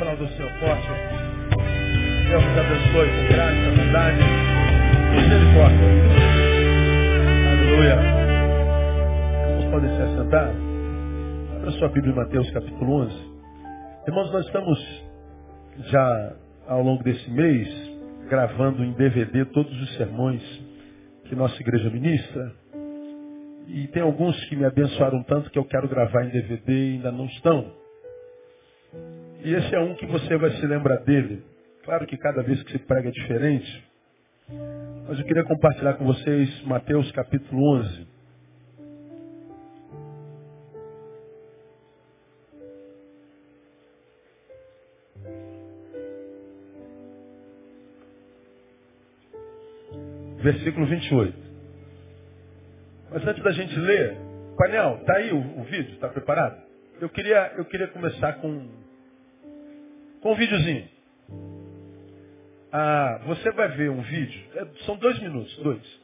aplauda o Senhor forte. Deus te abençoe com graça, bondade e misericórdia. Aleluia. Vamos poder se assentar? Abra sua Bíblia em Mateus capítulo 11. Irmãos, nós estamos já ao longo desse mês gravando em DVD todos os sermões que nossa igreja ministra. E tem alguns que me abençoaram tanto que eu quero gravar em DVD e ainda não estão. E esse é um que você vai se lembrar dele. Claro que cada vez que se prega é diferente. Mas eu queria compartilhar com vocês Mateus capítulo 11. Versículo 28. Mas antes da gente ler, painel, tá aí o, o vídeo? Está preparado? Eu queria, eu queria começar com, com um videozinho. Ah, você vai ver um vídeo, é, são dois minutos, dois.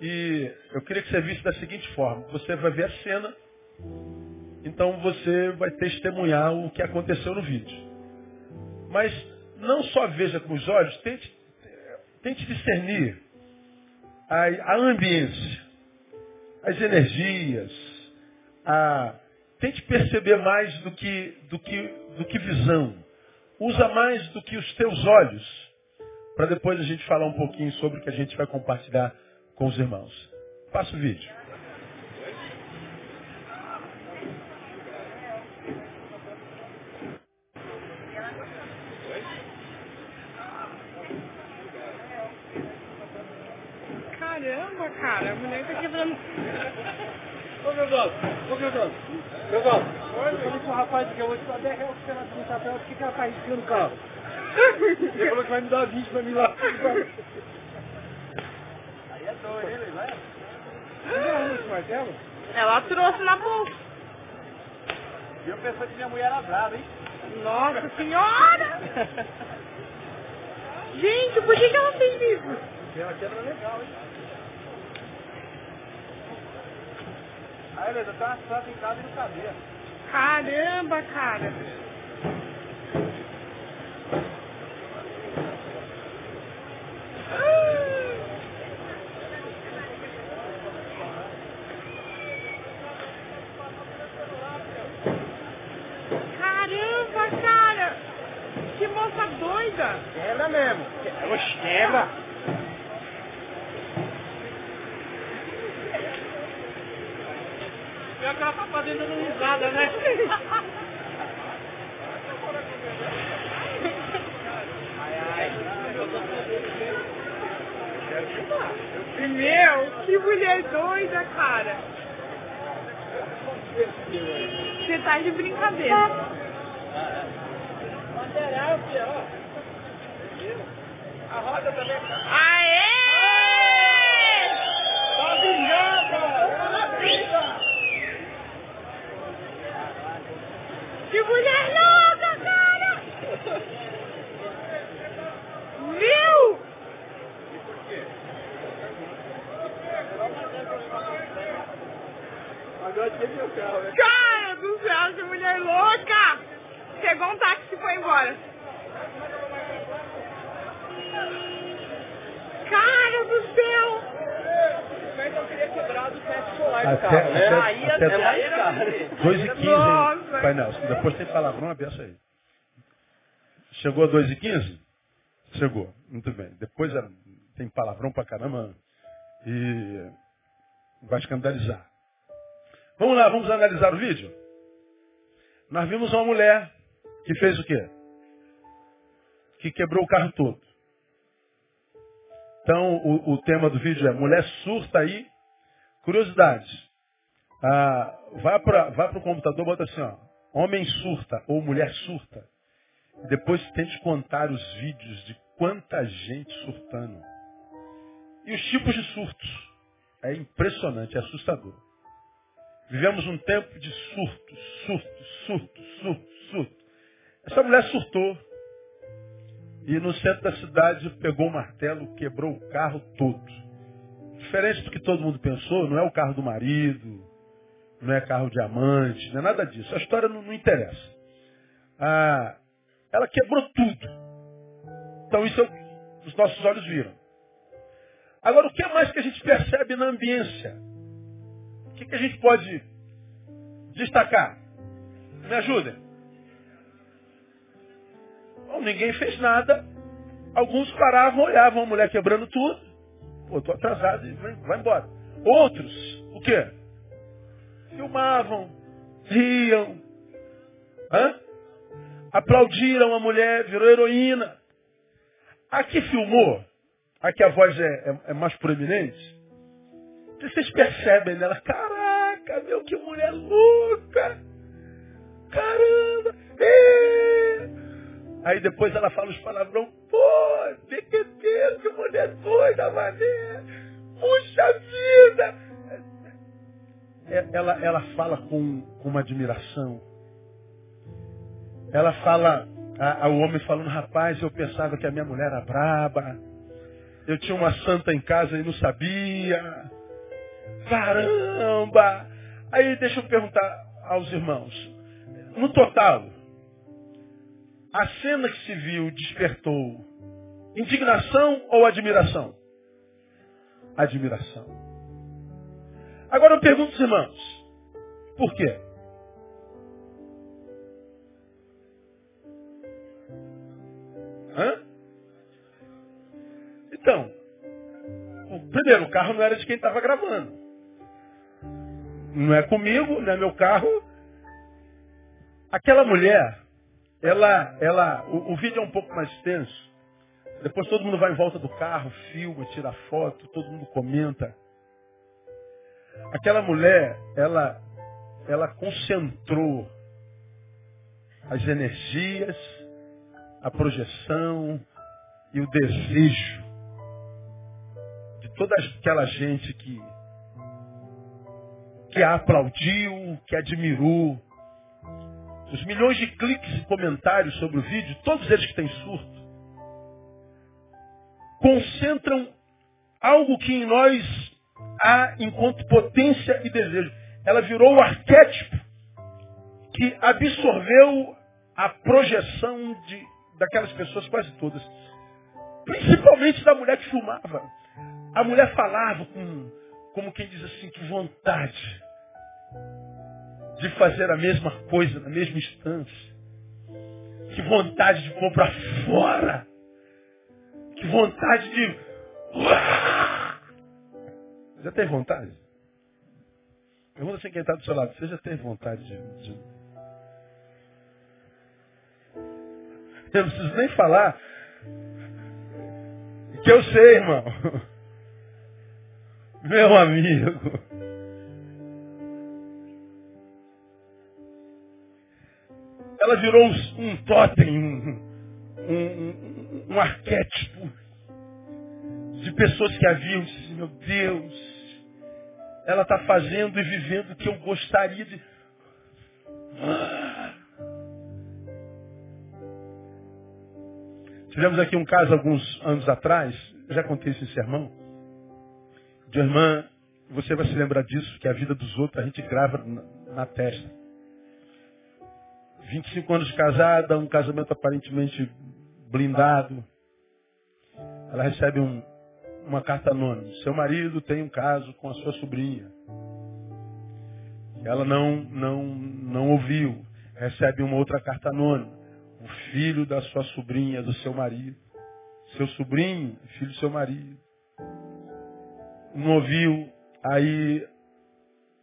E eu queria que você visse da seguinte forma, você vai ver a cena, então você vai testemunhar o que aconteceu no vídeo. Mas não só veja com os olhos, tente, tente discernir a, a ambiência, as energias, a tente perceber mais do que, do que, do que visão. Usa mais do que os teus olhos. Para depois a gente falar um pouquinho sobre o que a gente vai compartilhar com os irmãos. Passa o vídeo. Caramba, cara, a mulher tá quebrando. Ô, meu dono, ô, meu meu dono, eu falei com o rapaz que eu vou te dar 10 reais pra pra ela por que ela tá riscando o carro. Ele falou que vai me dar 20 pra mim lá. Aí é doido, hein? Você martelo? Ela trouxe na bolsa. E eu pensei que minha mulher era brava, hein? Nossa senhora! Gente, por que, que ela fez isso? Porque ela quebra legal, hein? Aí, beleza, tá uma santa em casa e não sabia. Caramba, cara. Caramba, cara. Que moça doida. Quebra mesmo. Oxe, quebra. Pior que ela tá fazendo dando risada, né? Ai, ai. Quero filmar. Meu, que mulher doida, cara. Você tá de brincadeira. Filha, ó. A roda também tá. Aê! Tá brigando! Ela briga! Que mulher louca, cara! Viu? Agora tem meu carro, né? Cara do céu, que mulher louca! Pegou um táxi e foi embora. Cara do céu! Mas eu queria quebrar do teto solar Até- do carro, né? até- Aí até- é mais caro. 2 e 15, Nossa. painel. Depois tem palavrão, aberto aí. Chegou a 2 e 15? Chegou. Muito bem. Depois tem palavrão pra caramba e vai escandalizar. Vamos lá, vamos analisar o vídeo? Nós vimos uma mulher que fez o quê? Que quebrou o carro todo. Então, o, o tema do vídeo é Mulher surta aí. Curiosidade. Ah, vai para o computador, bota assim, ó. Homem surta ou mulher surta. Depois tente contar os vídeos de quanta gente surtando. E os tipos de surtos. É impressionante, é assustador. Vivemos um tempo de surto, surto, surto, surto, surto. Essa mulher surtou. E no centro da cidade pegou o martelo, quebrou o carro todo. Diferente do que todo mundo pensou, não é o carro do marido, não é carro de amante, não é nada disso. A história não, não interessa. ah, ela quebrou tudo. Então isso que os nossos olhos viram. Agora, o que mais que a gente percebe na ambiência? O que, que a gente pode destacar? Me ajudem. Bom, ninguém fez nada. Alguns paravam, olhavam a mulher quebrando tudo. Pô, tô atrasado e vai, vai embora. Outros, o quê? Filmavam, riam. Hã? Aplaudiram a mulher, virou heroína. A que filmou, a que a voz é, é, é mais proeminente, vocês percebem nela, caraca, meu, que mulher louca! Caramba! É. Aí depois ela fala os palavrão, pô, que mulher doida, mané! Puxa vida! É, ela, ela fala com, com uma admiração. Ela fala, a, a, o homem falando, rapaz, eu pensava que a minha mulher era braba. Eu tinha uma santa em casa e não sabia. Caramba! Aí deixa eu perguntar aos irmãos. No total, a cena que se viu despertou indignação ou admiração? Admiração. Agora eu pergunto aos irmãos, por quê? Hã? Então, primeiro, o carro não era de quem estava gravando. Não é comigo, não é meu carro. Aquela mulher, ela, ela, o, o vídeo é um pouco mais tenso. Depois todo mundo vai em volta do carro, filma, tira foto, todo mundo comenta. Aquela mulher, ela, ela concentrou as energias, a projeção e o desejo de toda aquela gente que, que a aplaudiu, que admirou. Os milhões de cliques e comentários sobre o vídeo, todos eles que têm surto, concentram algo que em nós há enquanto potência e desejo. Ela virou o arquétipo que absorveu a projeção de, daquelas pessoas, quase todas. Principalmente da mulher que filmava. A mulher falava com, como quem diz assim, que vontade de fazer a mesma coisa na mesma instância. Que vontade de pôr para fora. Que vontade de. Já teve vontade? Pergunta assim quem está do seu lado. Você já teve vontade de, de... Eu não preciso nem falar. Que eu sei, irmão. Meu amigo. Ela virou um totem, um, um, um, arquétipo de pessoas que haviam meu Deus, ela está fazendo e vivendo o que eu gostaria de. Tivemos aqui um caso alguns anos atrás, já contei esse sermão, de irmã, você vai se lembrar disso, que a vida dos outros a gente grava na, na testa. 25 anos de casada, um casamento aparentemente blindado. Ela recebe um, uma carta anônima. Seu marido tem um caso com a sua sobrinha. Ela não, não, não ouviu. Recebe uma outra carta anônima. O filho da sua sobrinha, do seu marido. Seu sobrinho, filho do seu marido. Não ouviu. Aí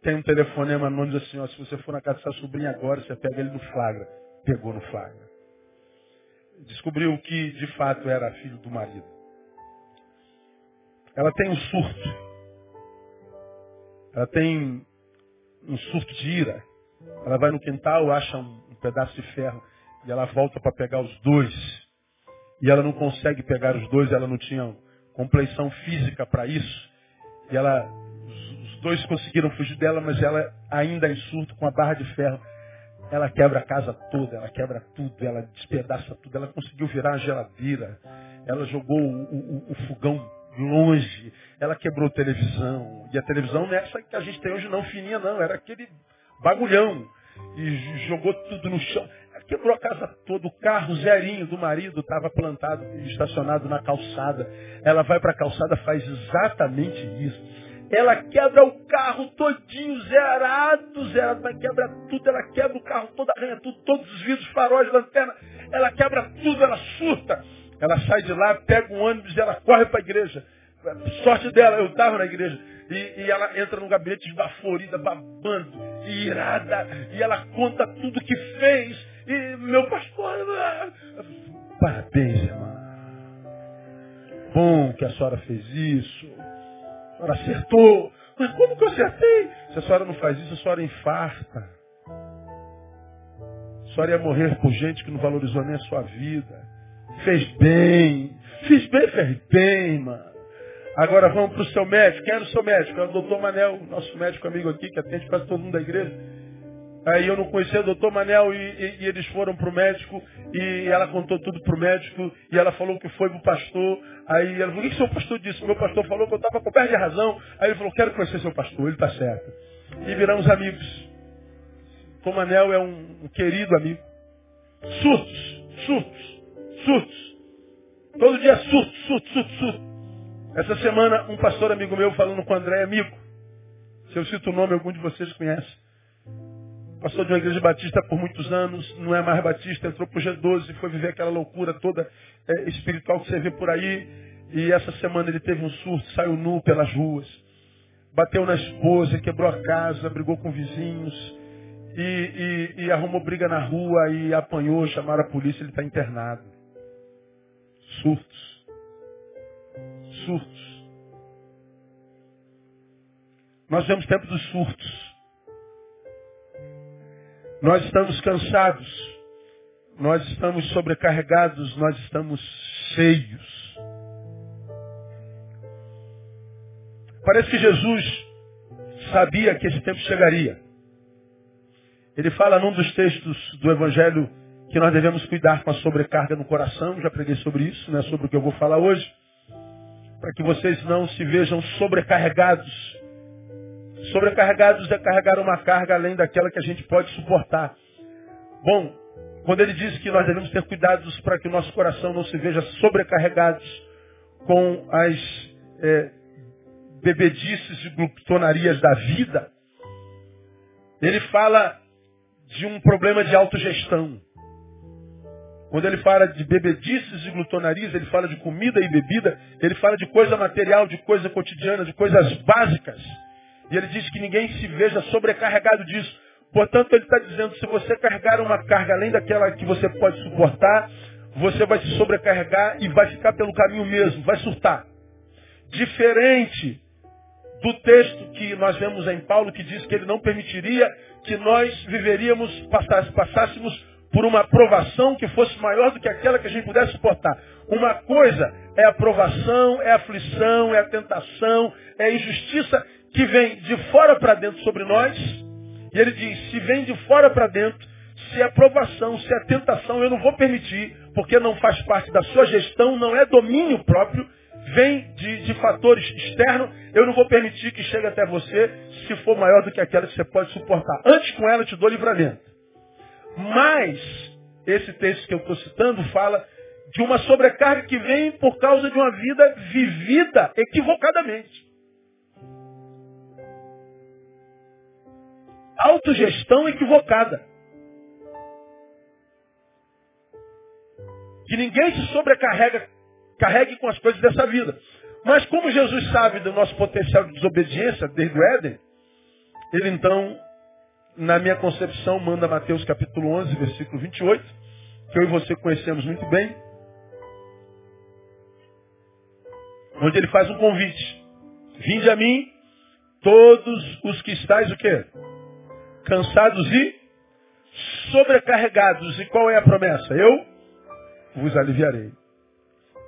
tem um telefonema anônimo assim, ó, se você for na casa da sua sobrinha agora, você pega ele no flagra. Pegou no flagra. Descobriu que de fato era filho do marido. Ela tem um surto. Ela tem um surto de ira. Ela vai no quintal, acha um, pedaço de ferro e ela volta para pegar os dois. E ela não consegue pegar os dois, ela não tinha compleição física para isso. E ela, os, os dois conseguiram fugir dela, mas ela ainda em surto com a barra de ferro. Ela quebra a casa toda, ela quebra tudo, ela despedaça tudo. Ela conseguiu virar a geladeira. Ela jogou o, o, o fogão longe. Ela quebrou televisão. E a televisão não é essa que a gente tem hoje não, fininha não. Era aquele bagulhão. E jogou tudo no chão. quebrou a casa toda. O carro zerinho do marido estava plantado, estacionado na calçada. Ela vai para a calçada, faz exatamente isso. Ela quebra o carro todinho, zerado, zerado, mas quebra tudo. Ela quebra o carro todo, arranha tudo, todos os vidros, faróis, lanterna. Ela quebra tudo, ela surta. Ela sai de lá, pega um ônibus e ela corre para a igreja. Sorte dela, eu estava na igreja. E, e, ela entra no gabinete esbaforida, babando, irada. E ela conta tudo que fez. E meu pastor. Parabéns, irmã. Bom que a senhora fez isso. A senhora acertou. Mas como que eu acertei? Se a senhora não faz isso, a senhora infarta. A senhora ia morrer por gente que não valorizou nem a sua vida. Fez bem. Fiz bem, fez bem, mano. Agora vamos para o seu médico. Quem era o seu médico? É o doutor Manel, nosso médico amigo aqui, que atende quase todo mundo da igreja. Aí eu não conhecia o doutor Manel e, e, e eles foram para o médico e ela contou tudo para o médico e ela falou que foi para o pastor. Aí ela falou, o que, seu pastor disse? Meu pastor falou que eu estava coberto de razão. Aí ele falou, quero conhecer seu pastor, ele está certo. E viramos amigos. O doutor Manel é um, um querido amigo. Surtos, surtos, surtos. Todo dia surto, surto, surto, surto. Essa semana, um pastor amigo meu falando com o André, amigo, se eu cito o nome, algum de vocês conhece. Pastor de uma igreja batista por muitos anos, não é mais batista, entrou para o G12, foi viver aquela loucura toda é, espiritual que você vê por aí. E essa semana ele teve um surto, saiu nu pelas ruas, bateu na esposa, quebrou a casa, brigou com vizinhos, e, e, e arrumou briga na rua e apanhou, chamaram a polícia, ele está internado. Surtos surtos. Nós vemos tempo dos surtos. Nós estamos cansados. Nós estamos sobrecarregados. Nós estamos cheios. Parece que Jesus sabia que esse tempo chegaria. Ele fala num dos textos do Evangelho que nós devemos cuidar com a sobrecarga no coração. Já preguei sobre isso, não é sobre o que eu vou falar hoje para que vocês não se vejam sobrecarregados. Sobrecarregados é carregar uma carga além daquela que a gente pode suportar. Bom, quando ele diz que nós devemos ter cuidados para que o nosso coração não se veja sobrecarregados com as é, bebedices e glutonarias da vida, ele fala de um problema de autogestão. Quando ele fala de bebedices e glutonarias, ele fala de comida e bebida, ele fala de coisa material, de coisa cotidiana, de coisas básicas. E ele diz que ninguém se veja sobrecarregado disso. Portanto, ele está dizendo, se você carregar uma carga além daquela que você pode suportar, você vai se sobrecarregar e vai ficar pelo caminho mesmo, vai surtar. Diferente do texto que nós vemos em Paulo, que diz que ele não permitiria que nós viveríamos, passássemos por uma provação que fosse maior do que aquela que a gente pudesse suportar. Uma coisa é a é a aflição, é a tentação, é a injustiça que vem de fora para dentro sobre nós. E ele diz, se vem de fora para dentro, se é provação, se é tentação, eu não vou permitir, porque não faz parte da sua gestão, não é domínio próprio, vem de, de fatores externos, eu não vou permitir que chegue até você se for maior do que aquela que você pode suportar. Antes com ela eu te dou livramento. Mas, esse texto que eu estou citando fala de uma sobrecarga que vem por causa de uma vida vivida equivocadamente. Autogestão equivocada. Que ninguém se sobrecarrega, carregue com as coisas dessa vida. Mas como Jesus sabe do nosso potencial de desobediência desde o Éden, ele então na minha concepção, manda Mateus capítulo 11, versículo 28, que eu e você conhecemos muito bem, onde ele faz um convite. Vinde a mim, todos os que estáis o quê? Cansados e sobrecarregados. E qual é a promessa? Eu vos aliviarei.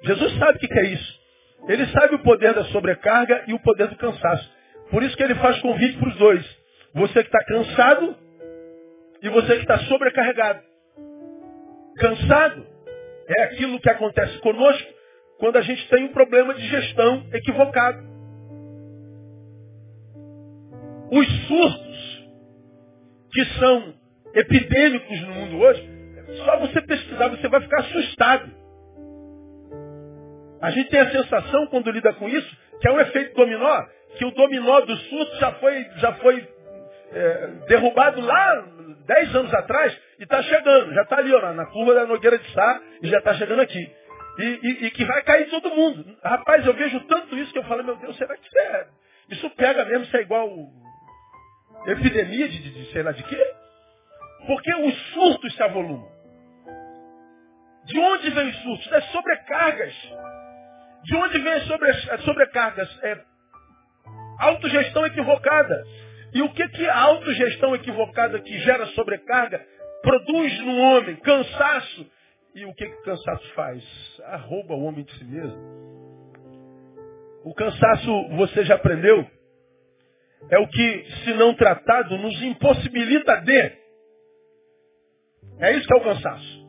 Jesus sabe o que é isso. Ele sabe o poder da sobrecarga e o poder do cansaço. Por isso que ele faz convite para os dois. Você que está cansado e você que está sobrecarregado. Cansado é aquilo que acontece conosco quando a gente tem um problema de gestão equivocado. Os surtos que são epidêmicos no mundo hoje, Só você pesquisar, você vai ficar assustado. A gente tem a sensação, quando lida com isso, que é um efeito dominó, que o dominó do surto já foi, já foi é, derrubado lá 10 anos atrás e está chegando. Já está ali, ó, na, curva da Nogueira de Sá e já está chegando aqui. E, e, e, que vai cair todo mundo. Rapaz, eu vejo tanto isso que eu falo, meu Deus, será que isso é... Isso pega mesmo, isso é igual epidemia de, de, de sei lá de quê? Porque os surtos se avolumam. De onde vem os surtos? Das sobrecargas. De onde vem sobre, as sobrecargas? É autogestão equivocada. E o que, que a autogestão equivocada que gera sobrecarga produz no homem? Cansaço. E o que, que o cansaço faz? Arrouba o homem de si mesmo. O cansaço, você já aprendeu, é o que, se não tratado, nos impossibilita de. É isso que é o cansaço.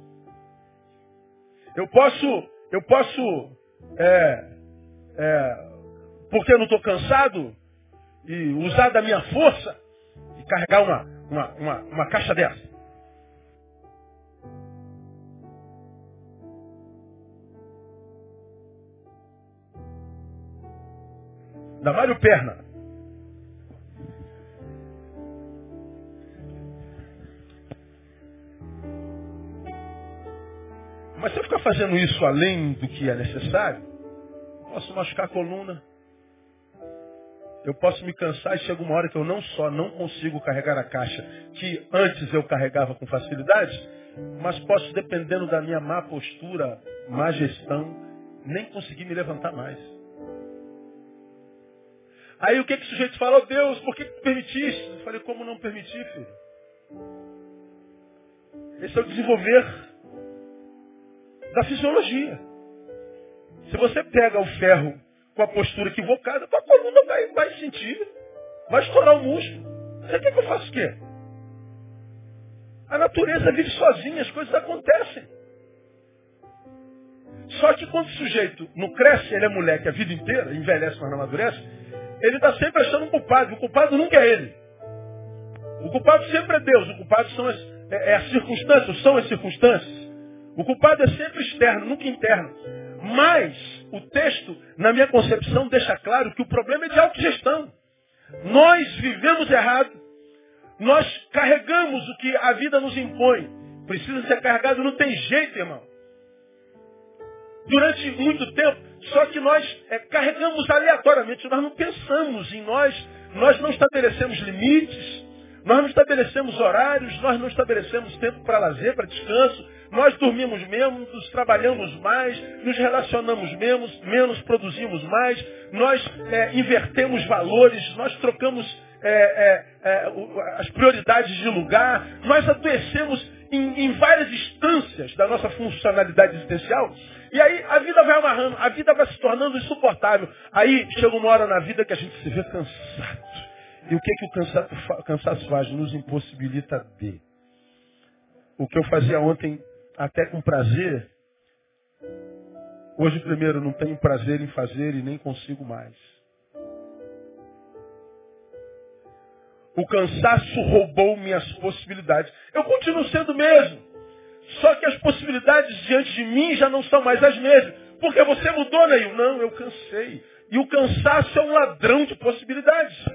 Eu posso, eu posso, é, é, porque eu não estou cansado, e usar da minha força e carregar uma, uma, uma, uma caixa dessa. Mário Perna. Mas se eu ficar fazendo isso além do que é necessário, posso machucar a coluna. Eu posso me cansar e chega uma hora que eu não só não consigo carregar a caixa, que antes eu carregava com facilidade, mas posso, dependendo da minha má postura, má gestão, nem conseguir me levantar mais. Aí o que, que o sujeito fala? Oh, Deus, por que, que permitiste? Eu falei, como não permitir, filho? Esse é o desenvolver da fisiologia. Se você pega o ferro com a postura equivocada, tua coluna vai, vai sentir, vai estourar o músculo. Você quer que eu faça o quê? A natureza vive sozinha, as coisas acontecem. Só que quando o sujeito não cresce, ele é moleque a vida inteira, envelhece, mas não amadurece, ele está sempre achando um culpado. O culpado nunca é ele. O culpado sempre é Deus. O culpado são as, é, é as circunstâncias, são as circunstâncias. O culpado é sempre externo, nunca interno. Mas o texto, na minha concepção, deixa claro que o problema é de autogestão. Nós vivemos errado. Nós carregamos o que a vida nos impõe. Precisa ser carregado, não tem jeito, irmão. Durante muito tempo, só que nós é, carregamos aleatoriamente, nós não pensamos em nós, nós não estabelecemos limites, nós não estabelecemos horários, nós não estabelecemos tempo para lazer, para descanso, nós dormimos menos, trabalhamos mais, nos relacionamos menos, menos produzimos mais, nós é, invertemos valores, nós trocamos é, é, é as prioridades de lugar, nós adoecemos em, em várias instâncias da nossa funcionalidade existencial. E aí a vida vai amarrando, a vida vai se tornando insuportável. Aí chega uma hora na vida que a gente se vê cansado. E o que, que o cansaço, cansaço faz? Nos impossibilita de. O que eu fazia ontem até com prazer, hoje primeiro não tenho prazer em fazer e nem consigo mais. O cansaço roubou minhas possibilidades. Eu continuo sendo o mesmo. Só que as possibilidades diante de mim já não são mais as mesmas. Porque você mudou, Neil? Não, eu cansei. E o cansaço é um ladrão de possibilidades.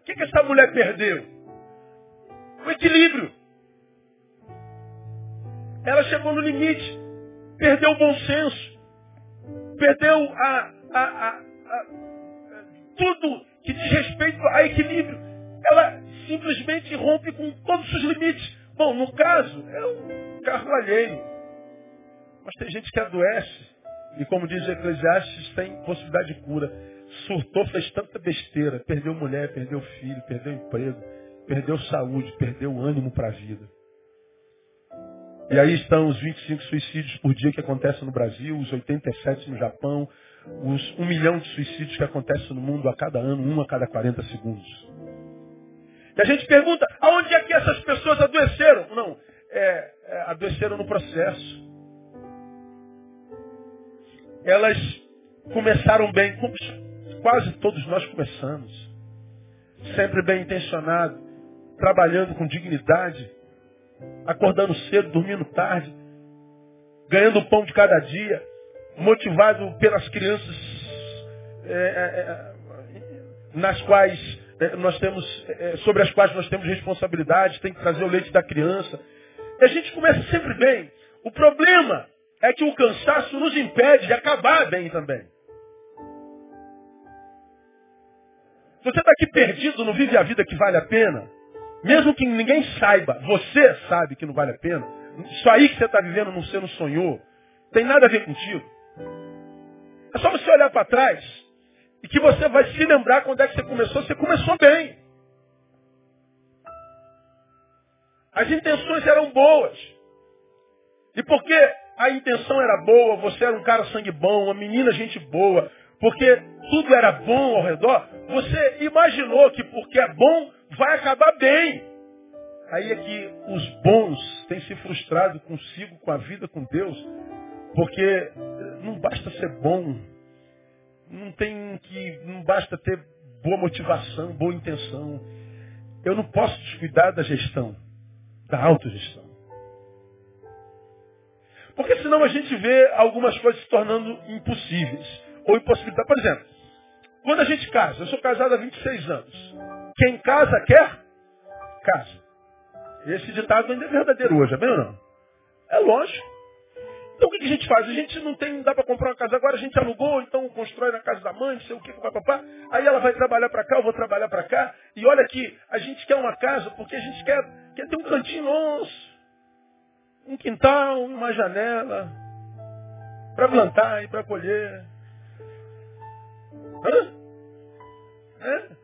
O que, que essa mulher perdeu? O equilíbrio. Ela chegou no limite, perdeu o bom senso, perdeu a, a, a, a tudo que diz respeito a equilíbrio. Ela simplesmente rompe com todos os limites. Bom, no caso, é um carro alheio. Mas tem gente que adoece. E como diz Eclesiastes, tem possibilidade de cura. Surtou, fez tanta besteira. Perdeu mulher, perdeu filho, perdeu emprego perdeu saúde, perdeu ânimo para a vida. E aí estão os 25 suicídios por dia que acontecem no Brasil, os 87 no Japão, os 1 milhão de suicídios que acontecem no mundo a cada ano, um a cada 40 segundos. E a gente pergunta, aonde é que essas pessoas adoeceram? Não, é, é, adoeceram no processo. Elas começaram bem, como quase todos nós começamos. Sempre bem intencionado trabalhando com dignidade, acordando cedo, dormindo tarde, ganhando o pão de cada dia, motivado pelas crianças é, é, é nas quais é, nós temos, é, sobre as quais nós temos responsabilidade, tem que trazer o leite da criança. E a gente começa sempre bem. O problema é que o cansaço nos impede de acabar bem também. Você está aqui perdido, não vive a vida que vale a pena. Mesmo que ninguém saiba, você sabe que não vale a pena. Isso aí que você está vivendo não você não sonhou. Tem nada a ver contigo. É só você olhar para trás e que você vai se lembrar quando é que você começou. Você começou bem. As intenções eram boas. E porque a intenção era boa, você era um cara sangue bom, uma menina gente boa, porque tudo era bom ao redor, você imaginou que porque é bom, vai acabar bem. Aí é que os bons têm se frustrado consigo, com a vida, com Deus, porque não basta ser bom, não tem que, não basta ter boa motivação, boa intenção. Eu não posso descuidar da gestão, da autogestão. Porque senão a gente vê algumas coisas se tornando impossíveis ou impossibilidade. Por exemplo, quando a gente casa, eu sou casado há 26 anos. Quem casa quer, casa. Esse ditado ainda é verdadeiro hoje, é bem ou não? É lógico. Então o que a gente faz? A gente não tem, não dá para comprar uma casa agora, a gente alugou, então constrói na casa da mãe, não sei o que, papapá. Aí ela vai trabalhar para cá, eu vou trabalhar para cá. E olha aqui, a gente quer uma casa porque a gente quer, quer ter um cantinho nosso. Um quintal, uma janela. Para plantar e para colher. Hã? É?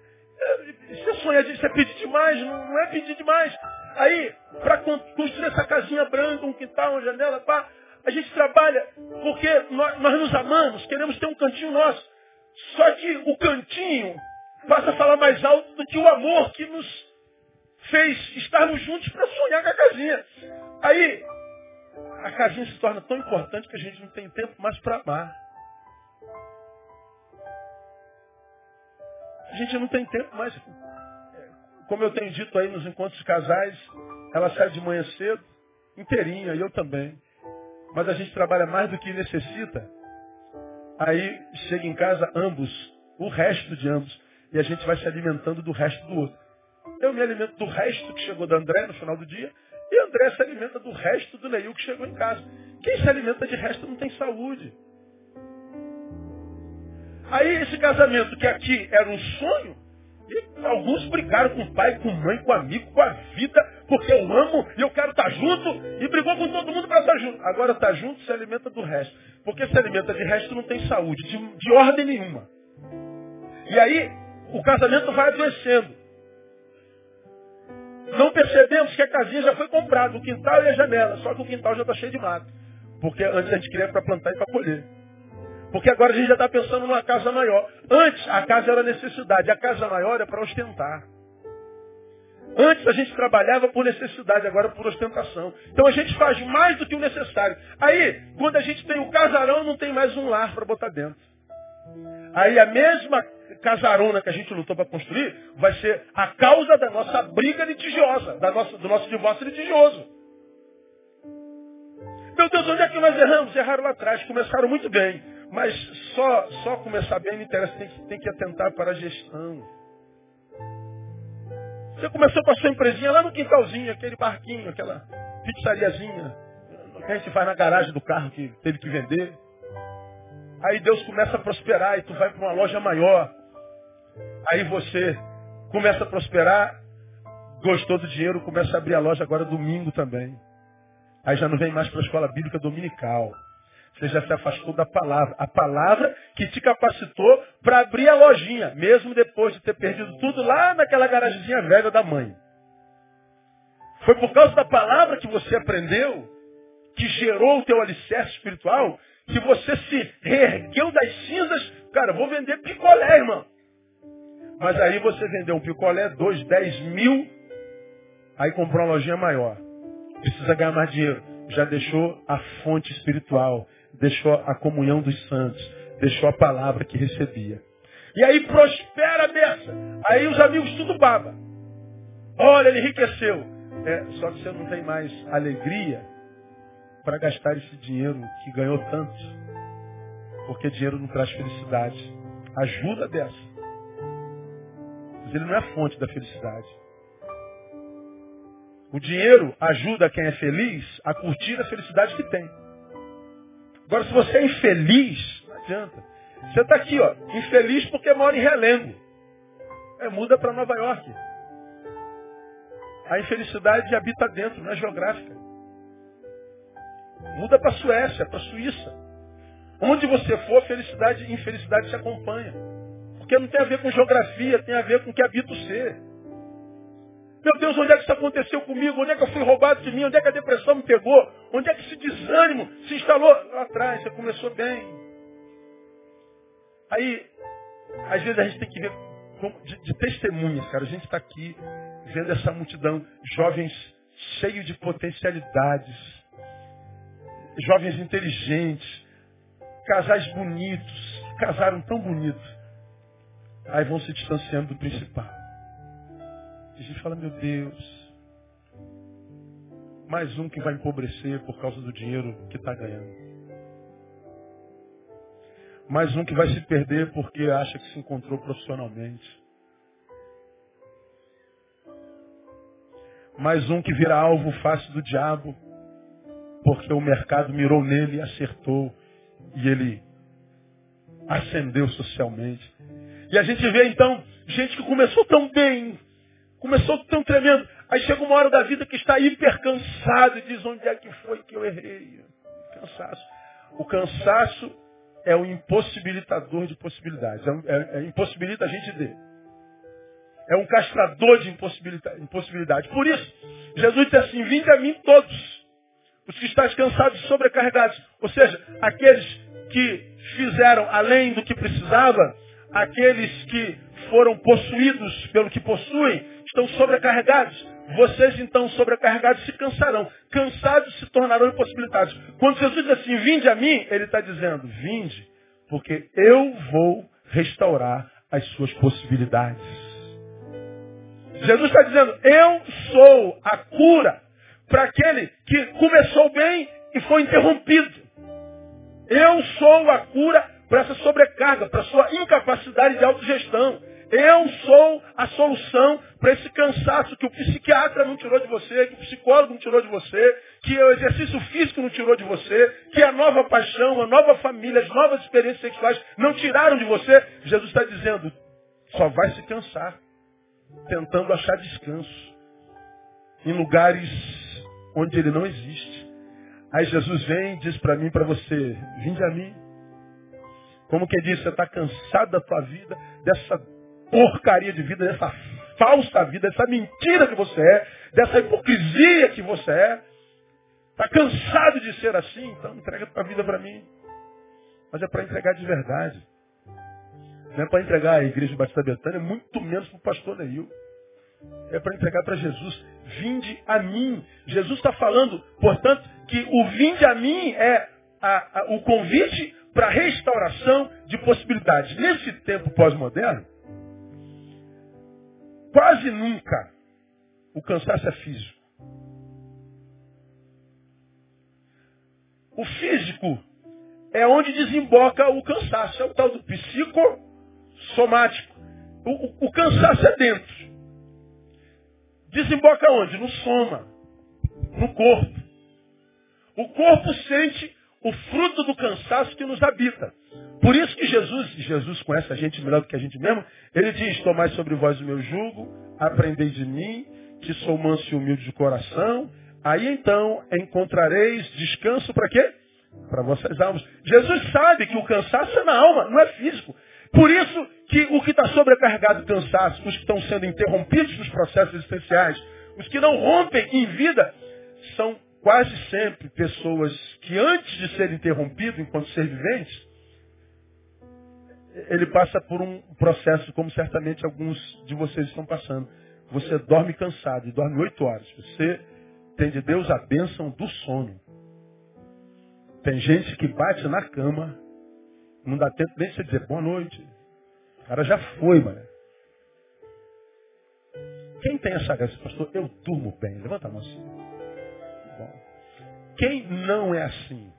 Isso é sonhar, isso é pedir demais, não é pedir demais. Aí, para construir essa casinha branca, um quintal, uma janela, pá, a gente trabalha porque nós, nós nos amamos, queremos ter um cantinho nosso. Só que o cantinho passa a falar mais alto do que o amor que nos fez estarmos juntos para sonhar com a casinha. Aí, a casinha se torna tão importante que a gente não tem tempo mais para amar. A gente não tem tempo mais. Como eu tenho dito aí nos encontros de casais, ela sai de manhã cedo, inteirinha, e eu também. Mas a gente trabalha mais do que necessita. Aí chega em casa ambos, o resto de ambos. E a gente vai se alimentando do resto do outro. Eu me alimento do resto que chegou da André no final do dia. E André se alimenta do resto do Neil que chegou em casa. Quem se alimenta de resto não tem saúde. Aí esse casamento que aqui era um sonho, alguns brigaram com o pai, com a mãe, com o amigo, com a vida, porque eu amo e eu quero estar junto, e brigou com todo mundo para estar junto. Agora está junto se alimenta do resto. Porque se alimenta de resto não tem saúde, de, de ordem nenhuma. E aí o casamento vai adoecendo. Não percebemos que a casinha já foi comprada, o quintal e a janela, só que o quintal já está cheio de mato. Porque antes a gente queria para plantar e para colher. Porque agora a gente já está pensando numa casa maior. Antes a casa era necessidade, a casa maior é para ostentar. Antes a gente trabalhava por necessidade, agora por ostentação. Então a gente faz mais do que o necessário. Aí, quando a gente tem o casarão, não tem mais um lar para botar dentro. Aí a mesma casarona que a gente lutou para construir vai ser a causa da nossa briga litigiosa, da nossa, do nosso divórcio litigioso. Meu Deus, onde é que nós erramos? Erraram lá atrás, começaram muito bem. Mas só, só começar bem não interessa, tem que, tem que atentar para a gestão. Você começou com a sua empresinha lá no quintalzinho, aquele barquinho, aquela pizzariazinha, que a gente faz na garagem do carro que teve que vender. Aí Deus começa a prosperar e tu vai para uma loja maior. Aí você começa a prosperar, gostou do dinheiro, começa a abrir a loja agora domingo também. Aí já não vem mais para a escola bíblica dominical. Você já se afastou da palavra. A palavra que te capacitou para abrir a lojinha, mesmo depois de ter perdido tudo lá naquela garagemzinha velha da mãe. Foi por causa da palavra que você aprendeu, que gerou o teu alicerce espiritual, que você se reergueu das cinzas. Cara, vou vender picolé, irmão. Mas aí você vendeu um picolé, dois, dez mil, aí comprou uma lojinha maior. Precisa ganhar mais dinheiro. Já deixou a fonte espiritual deixou a comunhão dos santos, deixou a palavra que recebia. E aí prospera a mesa. Aí os amigos tudo baba. Olha, ele enriqueceu. É, só que você não tem mais alegria para gastar esse dinheiro que ganhou tanto. Porque dinheiro não traz felicidade. Ajuda dessa. Mas ele não é a fonte da felicidade. O dinheiro ajuda quem é feliz a curtir a felicidade que tem. Agora, se você é infeliz, não adianta. Você está aqui, ó, infeliz porque mora em Realengo. É, muda para Nova York. A infelicidade habita dentro, não é geográfica. Muda para Suécia, para Suíça. Onde você for, felicidade infelicidade se acompanha. Porque não tem a ver com geografia, tem a ver com o que habita o ser. Meu Deus, onde é que isso aconteceu comigo? Onde é que eu fui roubado de mim? Onde é que a depressão me pegou? Onde é que esse desânimo se instalou? Lá atrás, você começou bem. Aí, às vezes a gente tem que ver de, de testemunhas, cara. A gente está aqui vendo essa multidão, jovens cheios de potencialidades, jovens inteligentes, casais bonitos, casaram tão bonitos. Aí vão se distanciando do principal. E a gente fala, meu Deus, mais um que vai empobrecer por causa do dinheiro que está ganhando. Mais um que vai se perder porque acha que se encontrou profissionalmente. Mais um que vira alvo fácil do diabo porque o mercado mirou nele e acertou. E ele ascendeu socialmente. E a gente vê então gente que começou tão bem, Começou tão tremendo. Aí chega uma hora da vida que está hiper cansado e diz onde é que foi que eu errei. Cansaço. O cansaço é o impossibilitador de possibilidades. É, é, é impossibilita a gente de. É um castrador de impossibilidade, impossibilidade. Por isso, Jesus disse assim, vinde a mim todos, os que estão cansados e sobrecarregados. Ou seja, aqueles que fizeram além do que precisava, aqueles que foram possuídos pelo que possuem, estão sobrecarregados. Vocês então sobrecarregados se cansarão. Cansados se tornarão impossibilitados. Quando Jesus diz assim, vinde a mim, ele está dizendo, vinde, porque eu vou restaurar as suas possibilidades. Jesus está dizendo, eu sou a cura para aquele que começou bem e foi interrompido. Eu sou a cura para essa sobrecarga, para sua incapacidade de autogestão. Eu sou a solução para esse cansaço que o psiquiatra não tirou de você, que o psicólogo não tirou de você, que o exercício físico não tirou de você, que a nova paixão, a nova família, as novas experiências sexuais não tiraram de você. Jesus está dizendo, só vai se cansar, tentando achar descanso em lugares onde ele não existe. Aí Jesus vem e diz para mim, para você, vinde a mim. Como que diz, você está cansado da tua vida, dessa porcaria de vida, dessa falsa vida, dessa mentira que você é, dessa hipocrisia que você é. Está cansado de ser assim? Então entrega a tua vida para mim. Mas é para entregar de verdade. Não é para entregar a igreja Batista Betânia, muito menos para o pastor Neil. É para entregar para Jesus. Vinde a mim. Jesus está falando, portanto, que o vinde a mim é a, a, o convite para restauração de possibilidades. Nesse tempo pós-moderno, Quase nunca o cansaço é físico. O físico é onde desemboca o cansaço. É o tal do psicossomático. O, o, o cansaço é dentro. Desemboca onde? No soma. No corpo. O corpo sente o fruto do cansaço que nos habita. Por isso que Jesus, Jesus conhece a gente melhor do que a gente mesmo, ele diz, tomai sobre vós o meu jugo, aprendei de mim, que sou manso e humilde de coração, aí então encontrareis descanso para quê? Para vossas almas. Jesus sabe que o cansaço é na alma, não é físico. Por isso que o que está sobrecarregado de cansaço, os que estão sendo interrompidos nos processos existenciais, os que não rompem em vida, são quase sempre pessoas que antes de ser interrompido enquanto ser viventes, ele passa por um processo como certamente alguns de vocês estão passando. Você dorme cansado e dorme oito horas. Você tem de Deus a bênção do sono. Tem gente que bate na cama, não dá tempo nem de você dizer boa noite. O cara já foi, mano. Quem tem essa graça? Pastor, eu durmo bem. Levanta a mão assim. Bom. Quem não é assim?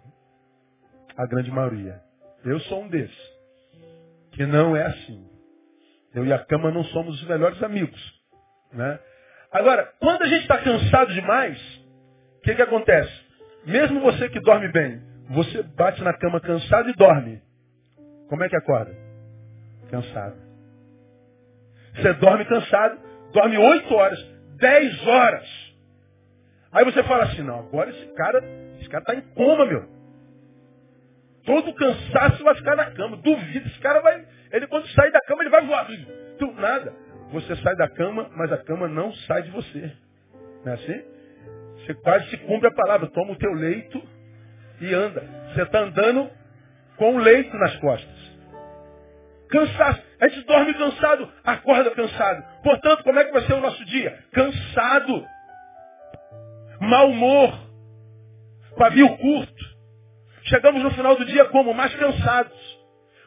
A grande maioria. Eu sou um desses. Que não é assim. Eu e a cama não somos os melhores amigos. Né? Agora, quando a gente está cansado demais, o que, que acontece? Mesmo você que dorme bem, você bate na cama cansado e dorme. Como é que acorda? Cansado. Você dorme cansado, dorme 8 horas, 10 horas. Aí você fala assim, não, agora esse cara, esse cara está em coma, meu. Todo cansaço vai ficar na cama. Duvido, esse cara vai. Ele quando sair da cama, ele vai voar. Tu, nada. Você sai da cama, mas a cama não sai de você. Não é assim? Você quase se cumpre a palavra. Toma o teu leito e anda. Você está andando com o leito nas costas. Cansaço. A gente dorme cansado, acorda cansado. Portanto, como é que vai ser o nosso dia? Cansado. Mau humor. Pavio curto. Chegamos no final do dia como? Mais cansados.